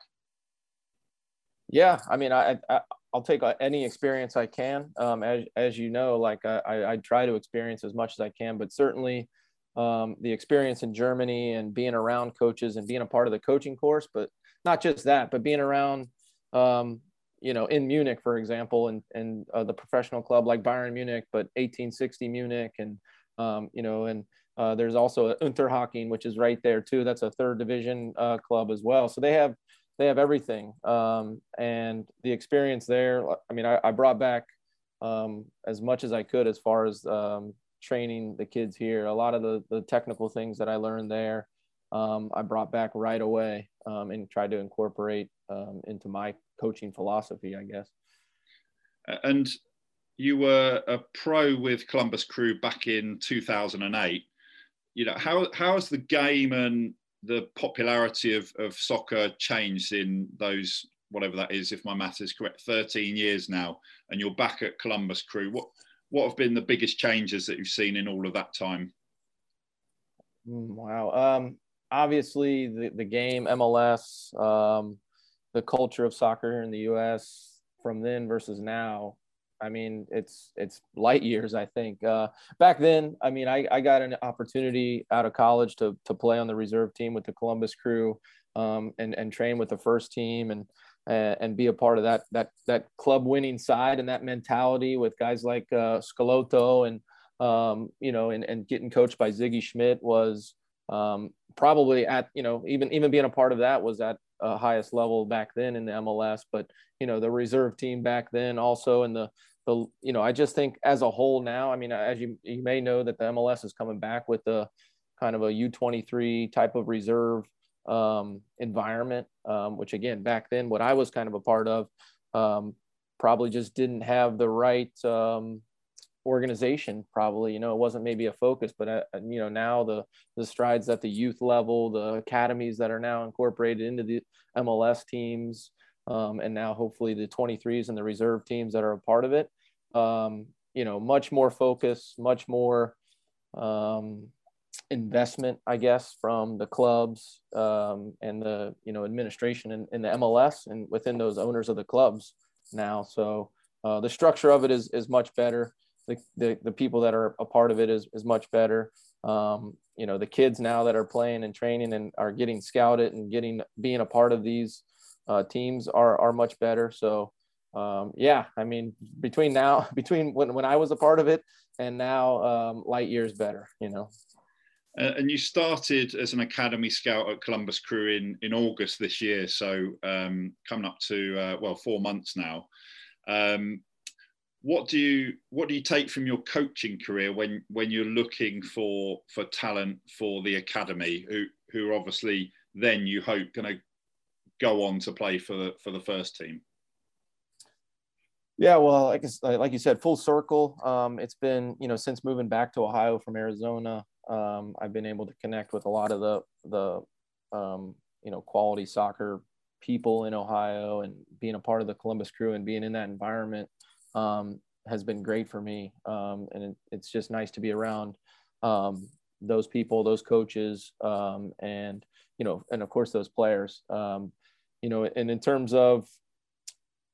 Yeah I mean I, I I'll take any experience I can. Um, as as you know like I, I try to experience as much as I can but certainly um, the experience in Germany and being around coaches and being a part of the coaching course, but not just that, but being around, um, you know, in Munich, for example, and and uh, the professional club like Bayern Munich, but 1860 Munich, and um, you know, and uh, there's also Unterhaching, which is right there too. That's a third division uh, club as well. So they have they have everything. Um, and the experience there, I mean, I, I brought back um, as much as I could as far as um, training the kids here. A lot of the, the technical things that I learned there, um, I brought back right away um, and tried to incorporate um, into my coaching philosophy, I guess.
And you were a pro with Columbus Crew back in 2008. You know, how, how has the game and the popularity of, of soccer changed in those whatever that is if my math is correct 13 years now and you're back at columbus crew? What what have been the biggest changes that you've seen in all of that time?
Mm, wow. Um, obviously the, the game mls um, the culture of soccer here in the us from then versus now I mean, it's it's light years. I think uh, back then. I mean, I, I got an opportunity out of college to to play on the reserve team with the Columbus Crew, um, and and train with the first team and and be a part of that that that club winning side and that mentality with guys like uh, Schelotto and um, you know and and getting coached by Sigi Schmidt was um, probably at you know even even being a part of that was at uh, highest level back then in the MLS. But you know the reserve team back then also, and the the you know I just think as a whole now. I mean, as you you may know that the MLS is coming back with the kind of a U23 type of reserve um, environment, um, which again back then what I was kind of a part of um, probably just didn't have the right um, organization probably you know it wasn't maybe a focus but uh, you know now the the strides at the youth level the academies that are now incorporated into the mls teams um, and now hopefully the 23s and the reserve teams that are a part of it um, you know much more focus much more um, investment i guess from the clubs um, and the you know administration in, in the mls and within those owners of the clubs now. So uh, the structure of it is is much better the, the, the people that are a part of it is, is much better. Um, you know, the kids now that are playing and training and are getting scouted and getting, being a part of these uh, teams are, are much better. So um, yeah, I mean, between now, between when, when I was a part of it and now um, light years better, you know.
and you started as an academy scout at Columbus Crew in, in August this year. So um, coming up to, uh, well, four months now. Um, what do you what do you take from your coaching career when when you're looking for for talent for the academy who who obviously then you hope going to go on to play for the for the first team?
Yeah well like like you said full circle. Um, it's been you know since moving back to ohio from arizona um, i've been able to connect with a lot of the the um, you know quality soccer people in ohio and being a part of the columbus crew and being in that environment um, has been great for me. Um, and it, it's just nice to be around um, those people, those coaches, um, and, you know, and of course those players, um, you know, and in terms of,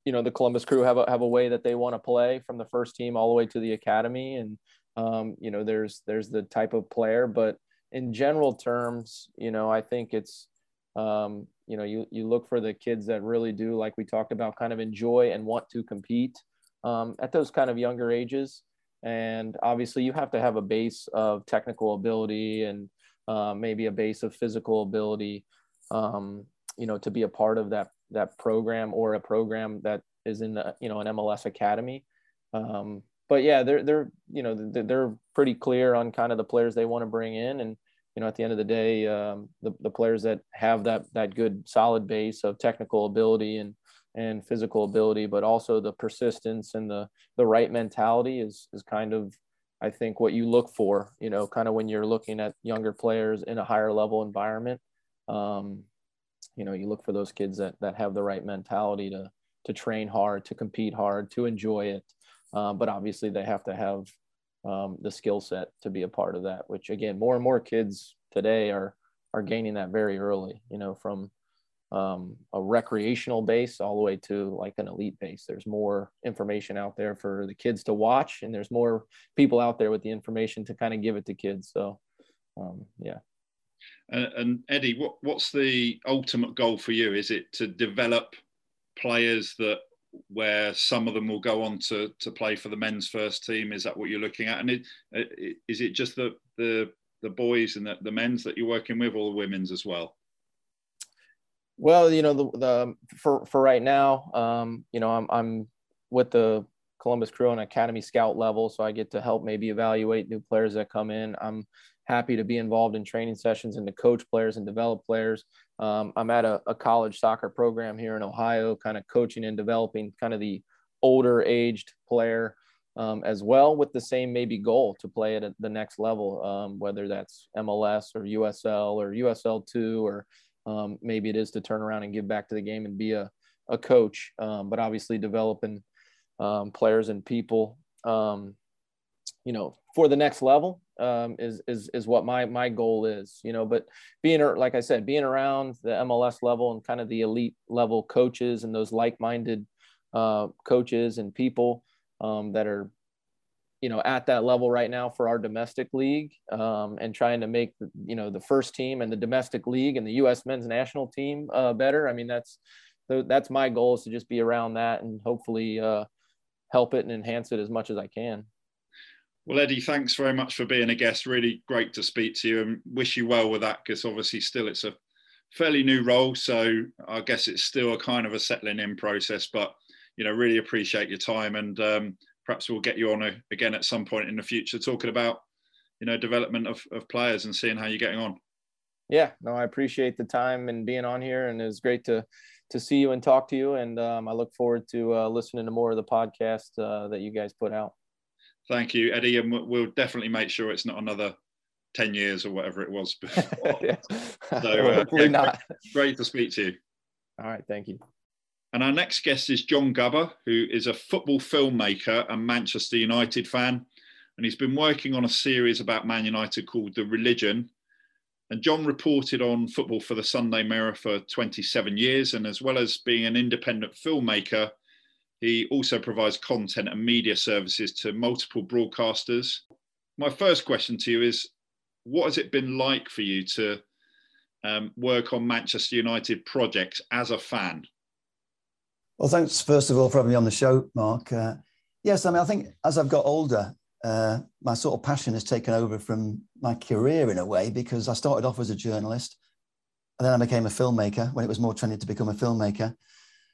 you know, the Columbus crew have a, have a way that they want to play from the first team all the way to the academy. And, um, you know, there's, there's the type of player, but in general terms, you know, I think it's, um, you know, you, you look for the kids that really do, like we talked about, kind of enjoy and want to compete um, at those kind of younger ages. And obviously, you have to have a base of technical ability and uh, maybe a base of physical ability, um, you know, to be a part of that that program or a program that is in the, you know an MLS academy. Um, but yeah, they're they're you know they're, they're pretty clear on kind of the players they want to bring in, and you know at the end of the day, um, the the players that have that that good solid base of technical ability and and physical ability, but also the persistence and the the right mentality is is kind of I think what you look for, you know, kind of when you're looking at younger players in a higher level environment. Um, you know, you look for those kids that that have the right mentality to to train hard, to compete hard, to enjoy it. Uh, but obviously, they have to have um, the skill set to be a part of that. Which again, more and more kids today are are gaining that very early. You know, from um, a recreational base all the way to like an elite base. There's more information out there for the kids to watch, and there's more people out there with the information to kind of give it to kids. So, um, yeah.
And, Eddie, what, what's the ultimate goal for you? Is it to develop players that where some of them will go on to, to play for the men's first team? Is that what you're looking at? And it, it, is it just the, the, the boys and the, the men's that you're working with or the women's as well?
Well, you know, the, the for for right now, um, you know, I'm I'm with the Columbus Crew on Academy Scout level, so I get to help maybe evaluate new players that come in. I'm happy to be involved in training sessions and to coach players and develop players. Um, I'm at a, a, college soccer program here in Ohio, kind of coaching and developing kind of the older aged player um, as well, with the same maybe goal to play at the next level, um, whether that's MLS or USL or USL two, or um, maybe it is to turn around and give back to the game and be a, a coach. Um, but obviously, developing um, players and people, you know, for the next level um, is is is what my my goal is. You know, but being like I said, being around the MLS level and kind of the elite level coaches and those like minded uh, coaches and people um, that are you know at that level right now for our domestic league um, and trying to make you know the first team and the domestic league and the U.S. men's national team uh, better. I mean that's that's my goal is to just be around that and hopefully uh, help it and enhance it as much as I can.
Well, Eddie, thanks very much for being a guest. Really great to speak to you and wish you well with that because obviously still it's a fairly new role. So I guess it's still a kind of a settling in process, but you know, really appreciate your time and um, perhaps we'll get you on a, again at some point in the future talking about, you know, development of, of players and seeing how you're getting on.
Yeah, no, I appreciate the time and being on here and it was great to, to see you and talk to you. And um, I look forward to uh, listening to more of the podcast uh, that you guys put out.
Thank you, Eddie, and we'll definitely make sure it's not another 10 years or whatever it was before. yeah. So, uh, yeah, not. Great to speak to you.
All right, thank you.
And our next guest is John Gubba, who is a football filmmaker and Manchester United fan. And he's been working on a series about Man United called The Religion. And John reported on football for the Sunday Mirror for 27 years. And as well as being an independent filmmaker, he also provides content and media services to multiple broadcasters. My first question to you is what has it been like for you to um, work on Manchester United projects as a fan?
Well, thanks, first of all, for having me on the show, Mark. Uh, yes, I mean, I think as I've got older, uh, my sort of passion has taken over from my career in a way because I started off as a journalist and then I became a filmmaker when it was more trendy to become a filmmaker.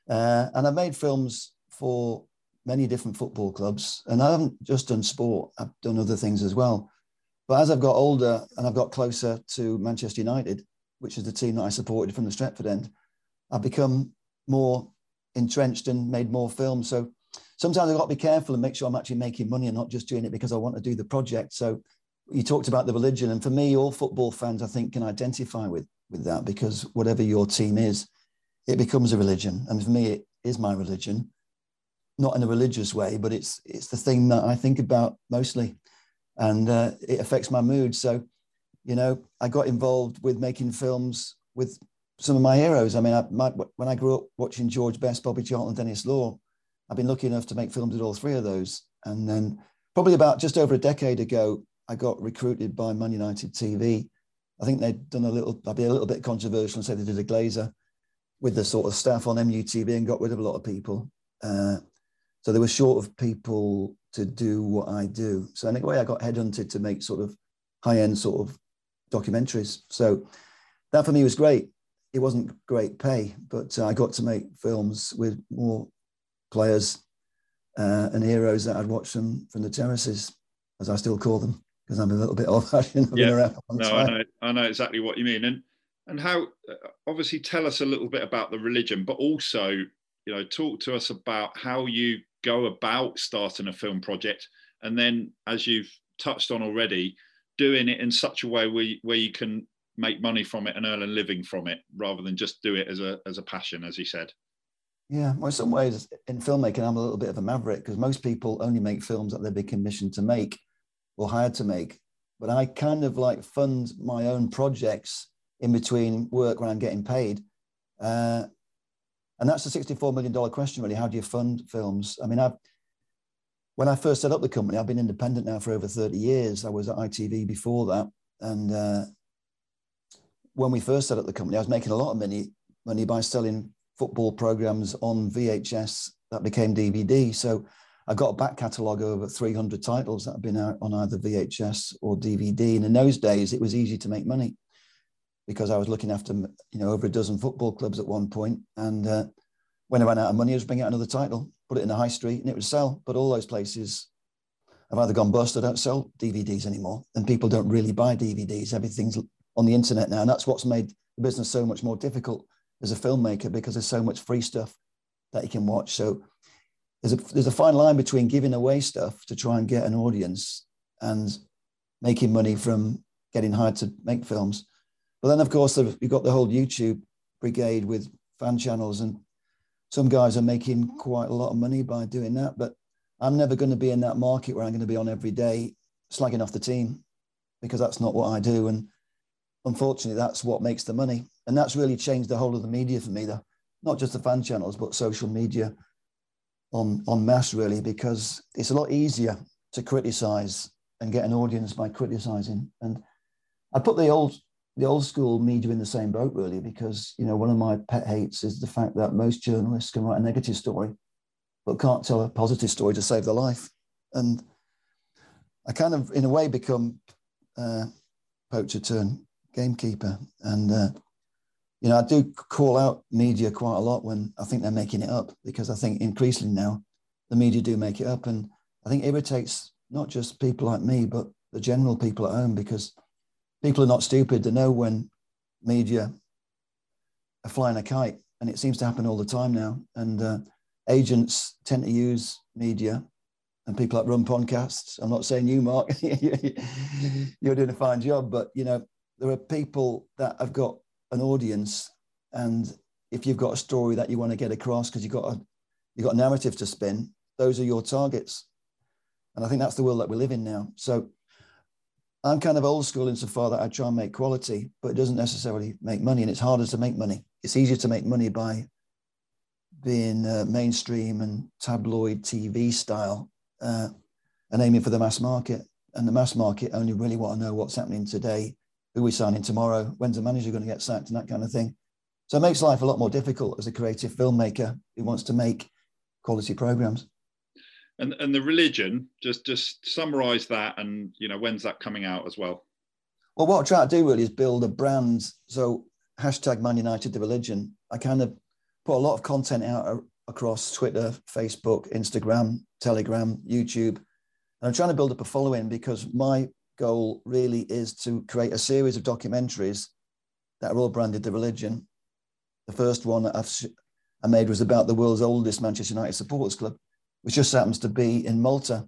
Uh, and I made films for many different football clubs. And I haven't just done sport, I've done other things as well. But as I've got older and I've got closer to Manchester United, which is the team that I supported from the Stretford end, I've become more entrenched and made more films. So sometimes I've got to be careful and make sure I'm actually making money and not just doing it because I want to do the project. So you talked about the religion. And for me, all football fans, I think, can identify with, with that because whatever your team is, it becomes a religion. And for me, it is my religion not in a religious way, but it's it's the thing that I think about mostly, and uh, it affects my mood. So, you know, I got involved with making films with some of my heroes. I mean, I, my, when I grew up watching George Best, Bobby Charlton, Denis Law, I've been lucky enough to make films with all three of those. And then probably about just over a decade ago, I got recruited by Man United TV. I think they'd done a little, I'd be a little bit controversial and say they did a glazer with the sort of staff on MUTV and got rid of a lot of people. Uh, so they were short of people to do what I do. So in a way, I got headhunted to make sort of high end sort of documentaries. So that for me was great. It wasn't great pay, but uh, I got to make films with more players uh, and heroes that I'd watched them from the terraces, as I still call them, because I'm a little bit old fashioned.
Yeah. No, I know, I know exactly what you mean. And and how uh, obviously tell us a little bit about the religion, but also you know talk to us about how you go about starting a film project and then as you've touched on already doing it in such a way where you, where you can make money from it and earn a living from it rather than just do it as a as a passion as he said
yeah well in some ways in filmmaking i'm a little bit of a maverick because most people only make films that they've been commissioned to make or hired to make but i kind of like fund my own projects in between work when i'm getting paid uh, and that's the $64 million question, really. How do you fund films? I mean, I've, when I first set up the company, I've been independent now for over 30 years. I was at ITV before that. And uh, when we first set up the company, I was making a lot of money, money by selling football programs on VHS that became DVD. So I got a back catalogue of over 300 titles that have been out on either VHS or DVD. And in those days, it was easy to make money. because I was looking after you know over a dozen football clubs at one point. and uh, when I ran out of money, I was bring out another title, put it in the high street, and it would sell. But all those places have either gone bust or don't sell DVDs anymore, and people don't really buy DVDs. Everything's on the internet now, and that's what's made the business so much more difficult as a filmmaker because there's so much free stuff that you can watch. So there's a there's a fine line between giving away stuff to try and get an audience and making money from getting hired to make films. But then, of course, you've got the whole YouTube brigade with fan channels, and some guys are making quite a lot of money by doing that. But I'm never going to be in that market where I'm going to be on every day slagging off the team because that's not what I do. And unfortunately, that's what makes the money. And that's really changed the whole of the media for me, not just the fan channels, but social media on, on mass, really, because it's a lot easier to criticize and get an audience by criticizing. And I put the old the old school media in the same boat really because you know one of my pet hates is the fact that most journalists can write a negative story but can't tell a positive story to save their life and i kind of in a way become uh, poacher turn gamekeeper and uh, you know i do call out media quite a lot when i think they're making it up because i think increasingly now the media do make it up and i think it irritates not just people like me but the general people at home because people are not stupid. They know when media are flying a kite, and it seems to happen all the time now. And uh, agents tend to use media, and people that run podcasts. I'm not saying you, Mark. You're doing a fine job, but you know there are people that have got an audience, and if you've got a story that you want to get across because you've got a you've got a narrative to spin, those are your targets. And I think that's the world that we live in now. So I'm kind of old school insofar that I try and make quality, but it doesn't necessarily make money, and it's harder to make money. It's easier to make money by being uh, mainstream and tabloid TV style uh, and aiming for the mass market. And the mass market only really want to know what's happening today, who we signing tomorrow, when's the manager going to get sacked, and that kind of thing. So it makes life a lot more difficult as a creative filmmaker who wants to make quality programs.
And and the religion just just summarize that and you know when's that coming out as well?
Well what i try to do really is build a brand. So hashtag man united the religion. I kind of put a lot of content out across twitter facebook instagram telegram youtube. And i'm trying to build up a following because my goal really is to create a series of documentaries that are all branded the religion the first one that I've, i made was about the world's oldest manchester united supporters club which just happens to be in Malta.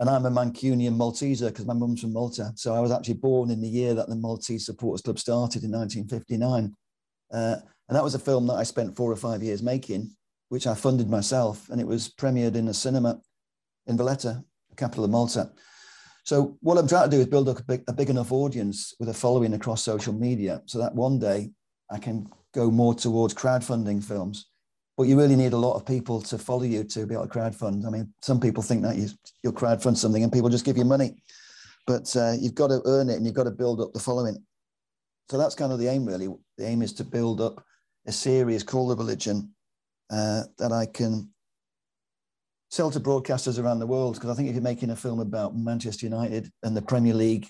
And I'm a Mancunian Malteser because my mum's from Malta. So I was actually born in the year that the Maltese Supporters Club started in 1959. Uh, and that was a film that I spent four or five years making, which I funded myself. And it was premiered in a cinema in Valletta, capital of Malta. So what I'm trying to do is build up a big, a big enough audience with a following across social media so that one day I can go more towards crowdfunding films but you really need a lot of people to follow you to be able to crowdfund. I mean, some people think that you, you'll crowdfund something and people just give you money, but uh, you've got to earn it and you've got to build up the following. So that's kind of the aim, really. The aim is to build up a series called The Religion uh, that I can sell to broadcasters around the world. Because I think if you're making a film about Manchester United and the Premier League,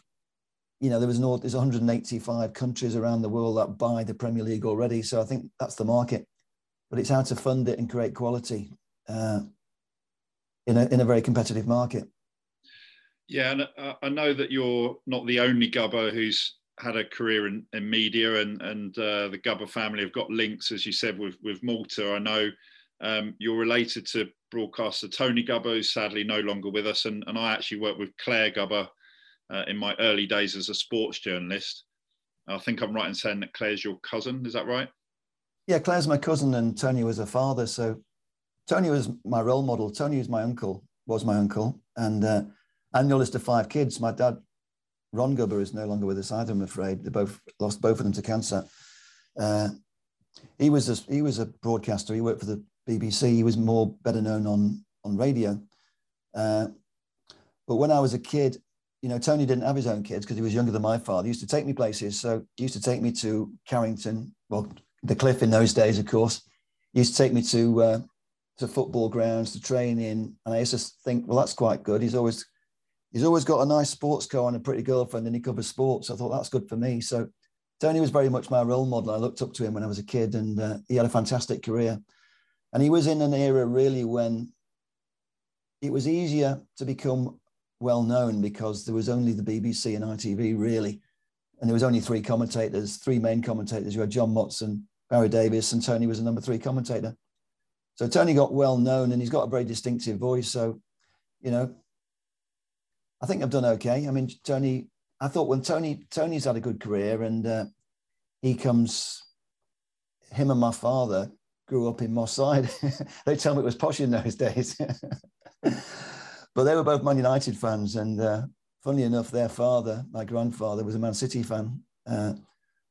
you know, there was no, there's 185 countries around the world that buy the Premier League already. So I think that's the market but it's how to fund it and create quality uh, in, a, in a very competitive market.
Yeah, and uh, I know that you're not the only Gubba who's had a career in, in media, and and uh, the Gubba family have got links, as you said, with with Malta. I know um, you're related to broadcaster Tony Gubba, who's sadly no longer with us, and, and I actually worked with Claire Gubba uh, in my early days as a sports journalist. I think I'm right in saying that Claire's your cousin. Is that right?
Yeah, Claire's my cousin and Tony was her father. So Tony was my role model. Tony was my uncle, was my uncle. And uh, I'm the oldest of five kids. My dad, Ron Gubba, is no longer with us either, I'm afraid. They both lost both of them to cancer. Uh, he was a, he was a broadcaster. He worked for the BBC. He was more better known on on radio. Uh, but when I was a kid, you know, Tony didn't have his own kids because he was younger than my father. He used to take me places. So he used to take me to Carrington, well, the cliff in those days, of course, used to take me to uh, to football grounds, to training, and I used to think, well, that's quite good. He's always he's always got a nice sports car and a pretty girlfriend, and he covers sports. I thought that's good for me. So Tony was very much my role model. I looked up to him when I was a kid, and uh, he had a fantastic career. And he was in an era really when it was easier to become well known because there was only the BBC and ITV really, and there was only three commentators, three main commentators. You had John Motson, Barry Davies, and Tony was the number three commentator. So Tony got well known, and he's got a very distinctive voice. So, you know, I think I've done okay. I mean, Tony. I thought when Tony Tony's had a good career, and uh, he comes, him and my father grew up in Moss Side. they tell me it was posh in those days. but they were both Man United fans. And uh, funnily enough, their father, my grandfather, was a Man City fan. Uh,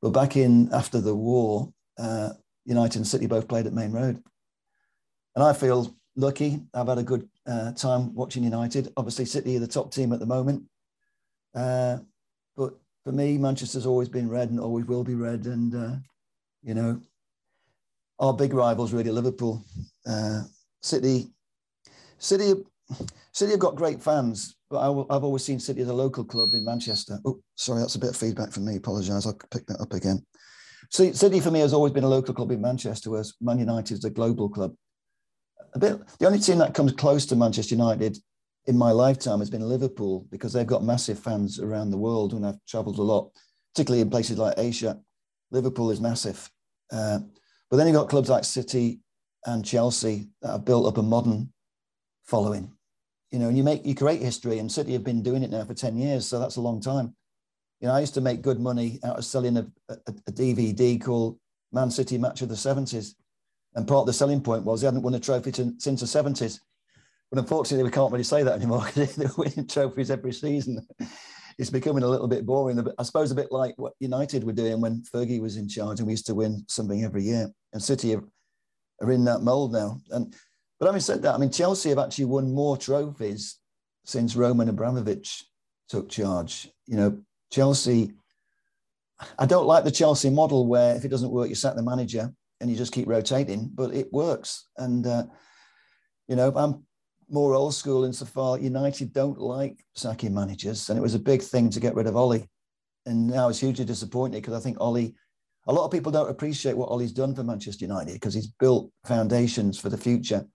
but back in after the war, uh, United and City both played at Maine Road. And I feel lucky. I've had a good uh, time watching United. Obviously, City are the top team at the moment. Uh, but for me, Manchester's always been red and always will be red. And, uh, you know, our big rivals really Liverpool. Uh, City, City, City have got great fans, but I, have always seen City as a local club in Manchester. Oh, sorry, that's a bit of feedback from me. Apologise. I'll pick that up again. City for me has always been a local club in Manchester, whereas Man United is a global club. A bit. The only team that comes close to Manchester United in my lifetime has been Liverpool because they've got massive fans around the world. When I've travelled a lot, particularly in places like Asia, Liverpool is massive. Uh, but then you've got clubs like City and Chelsea that have built up a modern following. You know, and you make you create history, and City have been doing it now for 10 years, so that's a long time. You know, I used to make good money out of selling a, a, a DVD called Man City Match of the 70s. And part of the selling point was they hadn't won a trophy to, since the 70s. But unfortunately, we can't really say that anymore because they're winning trophies every season. It's becoming a little bit boring. I suppose a bit like what United were doing when Fergie was in charge and we used to win something every year and City are, are in that mold now. And but having said that, I mean Chelsea have actually won more trophies since Roman Abramovich took charge. You know, Chelsea. I don't like the Chelsea model where if it doesn't work, you sack the manager and you just keep rotating, but it works. And uh, you know, I'm more old school insofar United don't like sacking managers, and it was a big thing to get rid of Ole. And now it's hugely disappointing because I think Ole a lot of people don't appreciate what Ole's done for Manchester United because he's built foundations for the future,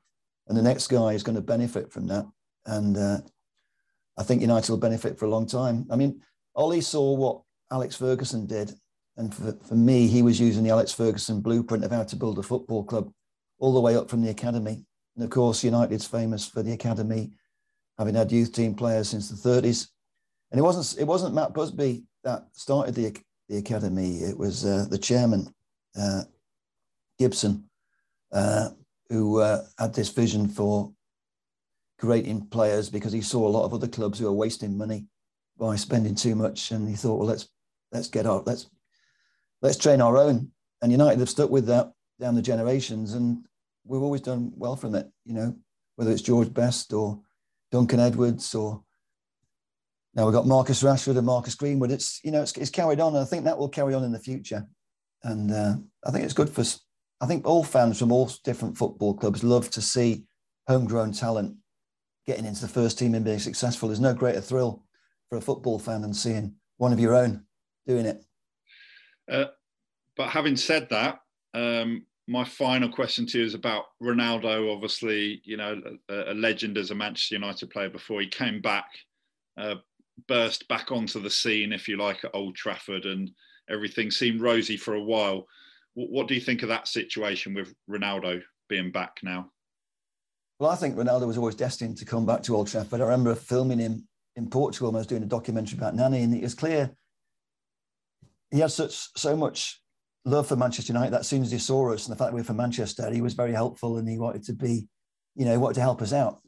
and the next guy is going to benefit from that. And uh, I think United will benefit for a long time. I mean, Ole saw what Alex Ferguson did, and for, for me, he was using the Alex Ferguson blueprint of how to build a football club all the way up from the academy. And of course, United's famous for the academy, having had youth team players since the 30s. And it wasn't it wasn't Matt Busby that started the the academy. It was uh, the chairman, uh, Gibson, uh, who uh, had this vision for creating players because he saw a lot of other clubs who were wasting money by spending too much, and he thought, well, let's let's get our let's let's train our own. And United have stuck with that down the generations, and we've always done well from it. You know, whether it's George Best or Duncan Edwards or now we've got Marcus Rashford and Marcus Greenwood. It's you know it's, it's carried on, and I think that will carry on in the future. And uh, I think it's good for. I think all fans from all different football clubs love to see homegrown talent getting into the first team and being successful. There's no greater thrill for a football fan than seeing one of your own doing it.
Uh, but having said that, um, my final question to you is about Ronaldo. Obviously, you know, a, a legend as a Manchester United player before he came back. Uh, burst back onto the scene, if you like, at Old Trafford, and everything seemed rosy for a while. What do you think of that situation with Ronaldo being back now?
Well, I think Ronaldo was always destined to come back to Old Trafford. I remember filming him in Portugal when I was doing a documentary about Nani, and it was clear he had such so much love for Manchester United. That soon as he saw us and the fact that we were from Manchester, he was very helpful and he wanted to be, you know, he wanted to help us out.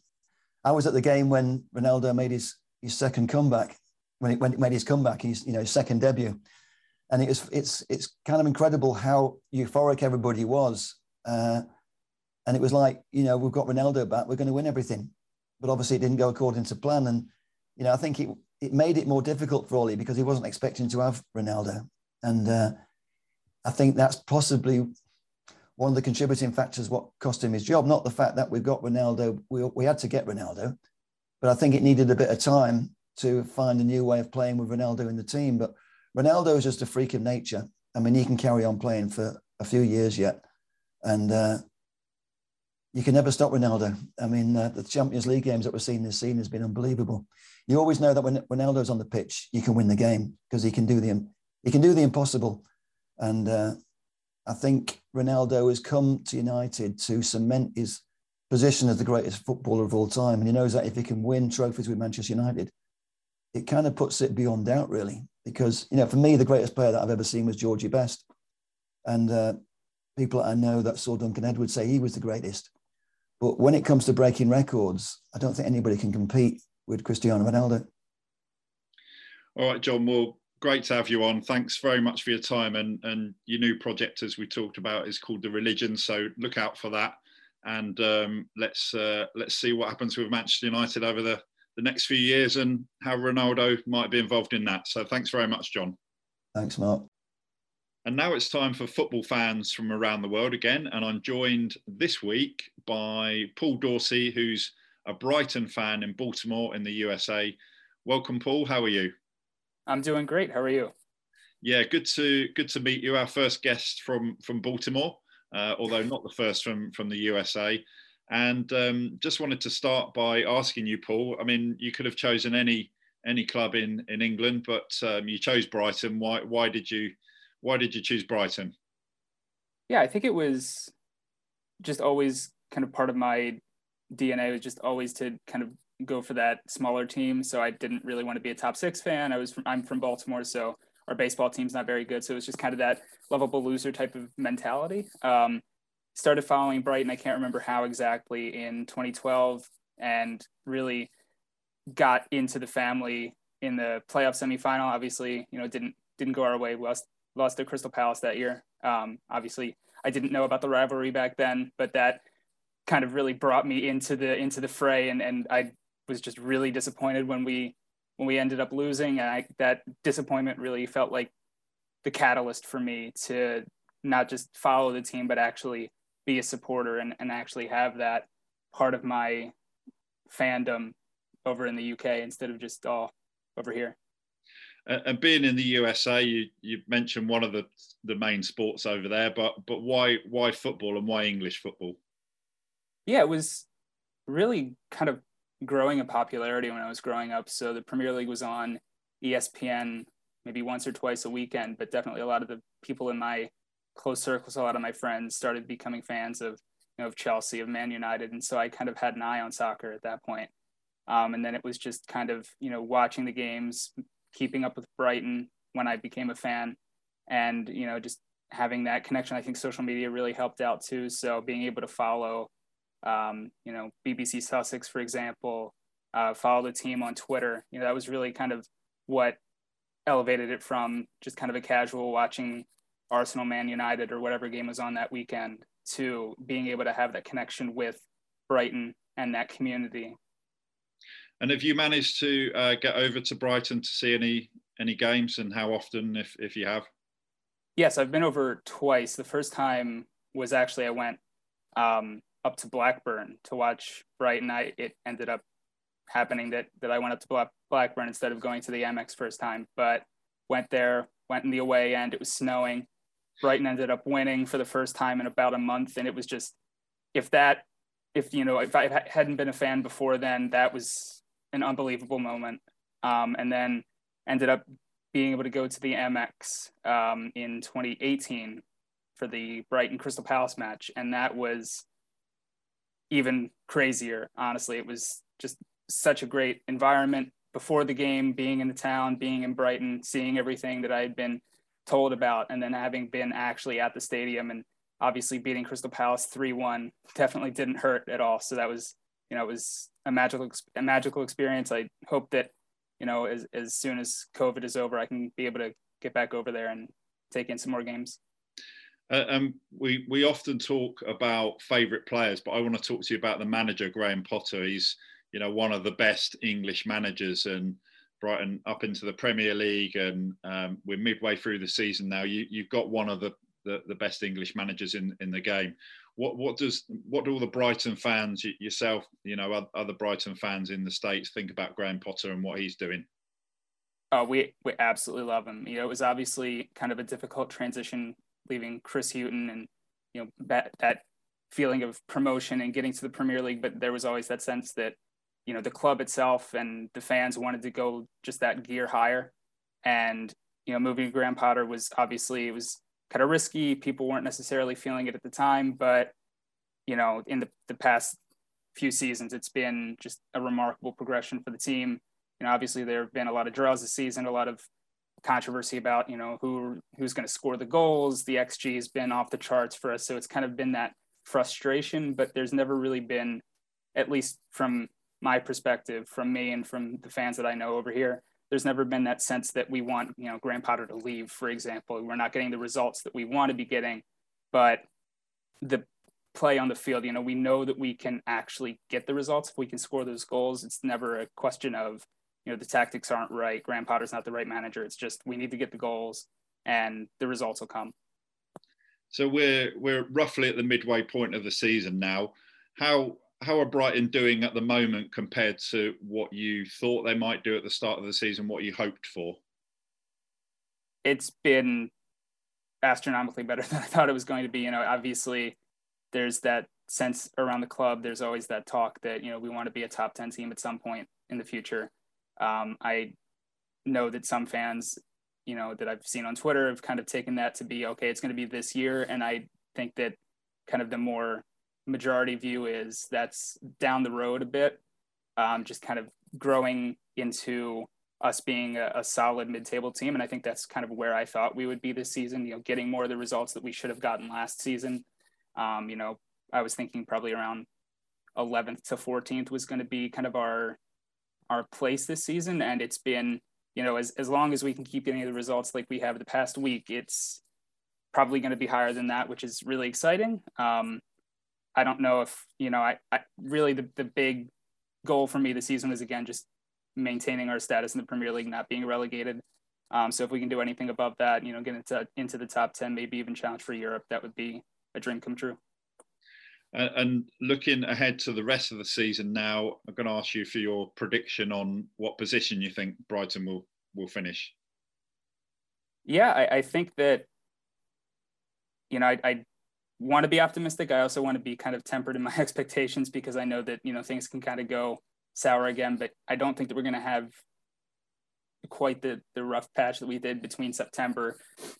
I was at the game when Ronaldo made his his second comeback when it, when made his comeback, his you know second debut, and it was it's it's kind of incredible how euphoric everybody was, uh, and it was like you know we've got Ronaldo back, we're going to win everything, but obviously it didn't go according to plan, and you know I think it it made it more difficult for Ole because he wasn't expecting to have Ronaldo, and uh, I think that's possibly one of the contributing factors what cost him his job, not the fact that we've got Ronaldo, we, we had to get Ronaldo, but I think it needed a bit of time to find a new way of playing with Ronaldo in the team. But Ronaldo is just a freak of nature. I mean, he can carry on playing for a few years yet, and uh, you can never stop Ronaldo. I mean, uh, the Champions League games that we're seeing this season has been unbelievable. You always know that when Ronaldo's on the pitch, you can win the game because he can do the he can do the impossible, and uh, I think Ronaldo has come to United to cement his position as the greatest footballer of all time, and he knows that if he can win trophies with Manchester United, it kind of puts it beyond doubt, really. Because you know, for me, the greatest player that I've ever seen was Georgie Best, and uh, people I know that saw Duncan Edwards say he was the greatest. But when it comes to breaking records, I don't think anybody can compete with Cristiano Ronaldo.
All right, John. Well, great to have you on. Thanks very much for your time. And and your new project, as we talked about, is called the Religion. So look out for that. And um, let's uh, let's see what happens with Manchester United over the, the next few years and how Ronaldo might be involved in that. So thanks very much, John.
Thanks, Mark.
And now it's time for football fans from around the world again. And I'm joined this week by Paul Dorsey, who's a Brighton fan in Baltimore in the USA. Welcome, Paul. How are you?
I'm doing great. How are you?
Yeah, good to good to meet you. Our first guest from from Baltimore, uh, although not the first from from the USA. And um, just wanted to start by asking you, Paul. I mean, you could have chosen any any club in in England, but um, you chose Brighton. Why why did you why did you choose Brighton?
Yeah, I think it was just always kind of part of my DNA was just always to kind of go for that smaller team. So I didn't really want to be a top six fan. I was from, I'm from Baltimore, so our baseball team's not very good. So it was just kind of that lovable loser type of mentality. Um, started following Brighton. I can't remember how exactly in 2012, and really got into the family in the playoff semifinal. Obviously, you know, didn't didn't go our way. Lost lost to Crystal Palace that year. Um, obviously, I didn't know about the rivalry back then, but that kind of really brought me into the into the fray, and and I was just really disappointed when we when we ended up losing. And I, that disappointment really felt like the catalyst for me to not just follow the team, but actually be a supporter and, and actually have that part of my fandom over in the UK instead of just all over here
and being in the USA, you you mentioned one of the the main sports over there, but but why why football and why English football?
Yeah, it was really kind of growing in popularity when I was growing up. So the Premier League was on ESPN maybe once or twice a weekend, but definitely a lot of the people in my close circles, a lot of my friends started becoming fans of you know of Chelsea, of Man United, and so I kind of had an eye on soccer at that point. Um, and then it was just kind of you know watching the games, keeping up with Brighton when I became a fan, and you know just having that connection. I think social media really helped out too. So being able to follow, um, you know, BBC Sussex, for example, uh, follow the team on Twitter. You know, that was really kind of what elevated it from just kind of a casual watching Arsenal, Man United, or whatever game was on that weekend to being able to have that connection with Brighton and that community
and have you managed to uh, get over to Brighton to see any any games, and how often, if if you have?
Yes, I've been over twice. The first time was actually I went um, up to Blackburn to watch Brighton. I it ended up happening that that I went up to Blackburn instead of going to the Amex first time, but went there, went in the away end. It was snowing. Brighton ended up winning for the first time in about a month, and it was just if that if you know if I hadn't been a fan before then, that was an unbelievable moment. Um, and then ended up being able to go to the Amex um, in 2018 for the Brighton Crystal Palace match. And that was even crazier, honestly. It was just such a great environment before the game, being in the town, being in Brighton, seeing everything that I had been told about, and then having been actually at the stadium and obviously beating Crystal Palace 3 1 definitely didn't hurt at all. So that was, you know, it was a magical a magical experience. I hope that you know as as soon as COVID is over, I can be able to get back over there and take in some more games.
Uh, um, we we often talk about favourite players, but I want to talk to you about the manager Graham Potter. He's you know one of the best English managers and Brighton up into the Premier League, and um, we're midway through the season now. You you've got one of the, the, the best English managers in in the game what what does what do all the Brighton fans yourself, you know, other Brighton fans in the states think about Graham Potter and what he's doing?
Oh, we we absolutely love him. You know, it was obviously kind of a difficult transition leaving Chris Hughton and you know that that feeling of promotion and getting to the Premier League, but there was always that sense that you know the club itself and the fans wanted to go just that gear higher, and you know moving to Graham Potter was obviously it was kind of risky. People weren't necessarily feeling it at the time, but you know in the the past few seasons, it's been just a remarkable progression for the team. You know, obviously there have been a lot of draws this season, a lot of controversy about you know who who's going to score the goals. The xG has been off the charts for us, so it's kind of been that frustration. But there's never really been, at least from my perspective, from me and from the fans that I know over here, there's never been that sense that we want you know Graham Potter to leave. For example, we're not getting the results that we want to be getting, but the play on the field, you know, we know that we can actually get the results if we can score those goals. It's never a question of you know the tactics aren't right graham potter's not the right manager it's just we need to get the goals and the results will come.
So we're we're roughly at the midway point of the season now. How how are brighton doing at the moment compared to what you thought they might do at the start of the season what you hoped for?
It's been astronomically better than i thought it was going to be you know obviously there's that sense around the club there's always that talk that you know we want to be a top 10 team at some point in the future um, I know that some fans, you know, that I've seen on Twitter have kind of taken that to be okay, it's going to be this year. And I think that kind of the more majority view is that's down the road a bit, um, just kind of growing into us being a, a solid mid-table team. And I think that's kind of where I thought we would be this season, you know, getting more of the results that we should have gotten last season. Um, you know, I was thinking probably around 11th to 14th was going to be kind of our our place this season, and it's been you know as as long as we can keep getting the results like we have the past week, it's probably going to be higher than that, which is really exciting. Um, I don't know if you know I, I really the the big goal for me this season is again just maintaining our status in the Premier League, not being relegated. Um, so if we can do anything above that, you know, get into into the top ten, maybe even challenge for Europe, that would be a dream come true.
And looking ahead to the rest of the season now, I'm going to ask you for your prediction on what position you think Brighton will will finish.
Yeah, I, I think that you know I, I want to be optimistic. I also want to be kind of tempered in my expectations because I know that you know things can kind of go sour again. But I don't think that we're going to have quite the the rough patch that we did between September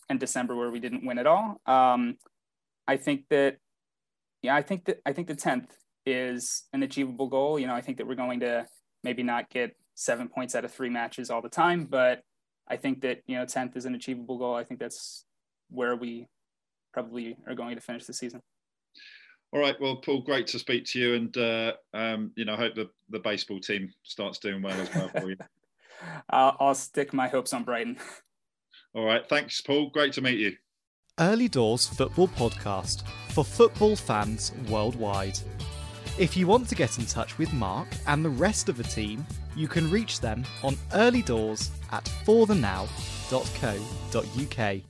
and December where we didn't win at all. Um, I think that yeah, I think that I think the tenth is an achievable goal. You know, I think that we're going to maybe not get seven points out of three matches all the time, but I think that you know tenth is an achievable goal. I think that's where we probably are going to finish the season.
All right, well, Paul, great to speak to you, and uh, um, you know, I hope the the baseball team starts doing well as well for you.
I'll, I'll stick my hopes on Brighton.
All right, thanks, Paul. Great to meet you.
Early Doors Football Podcast for football fans worldwide. If you want to get in touch with Mark and the rest of the team, you can reach them on earlydoors at forthenow.co.uk.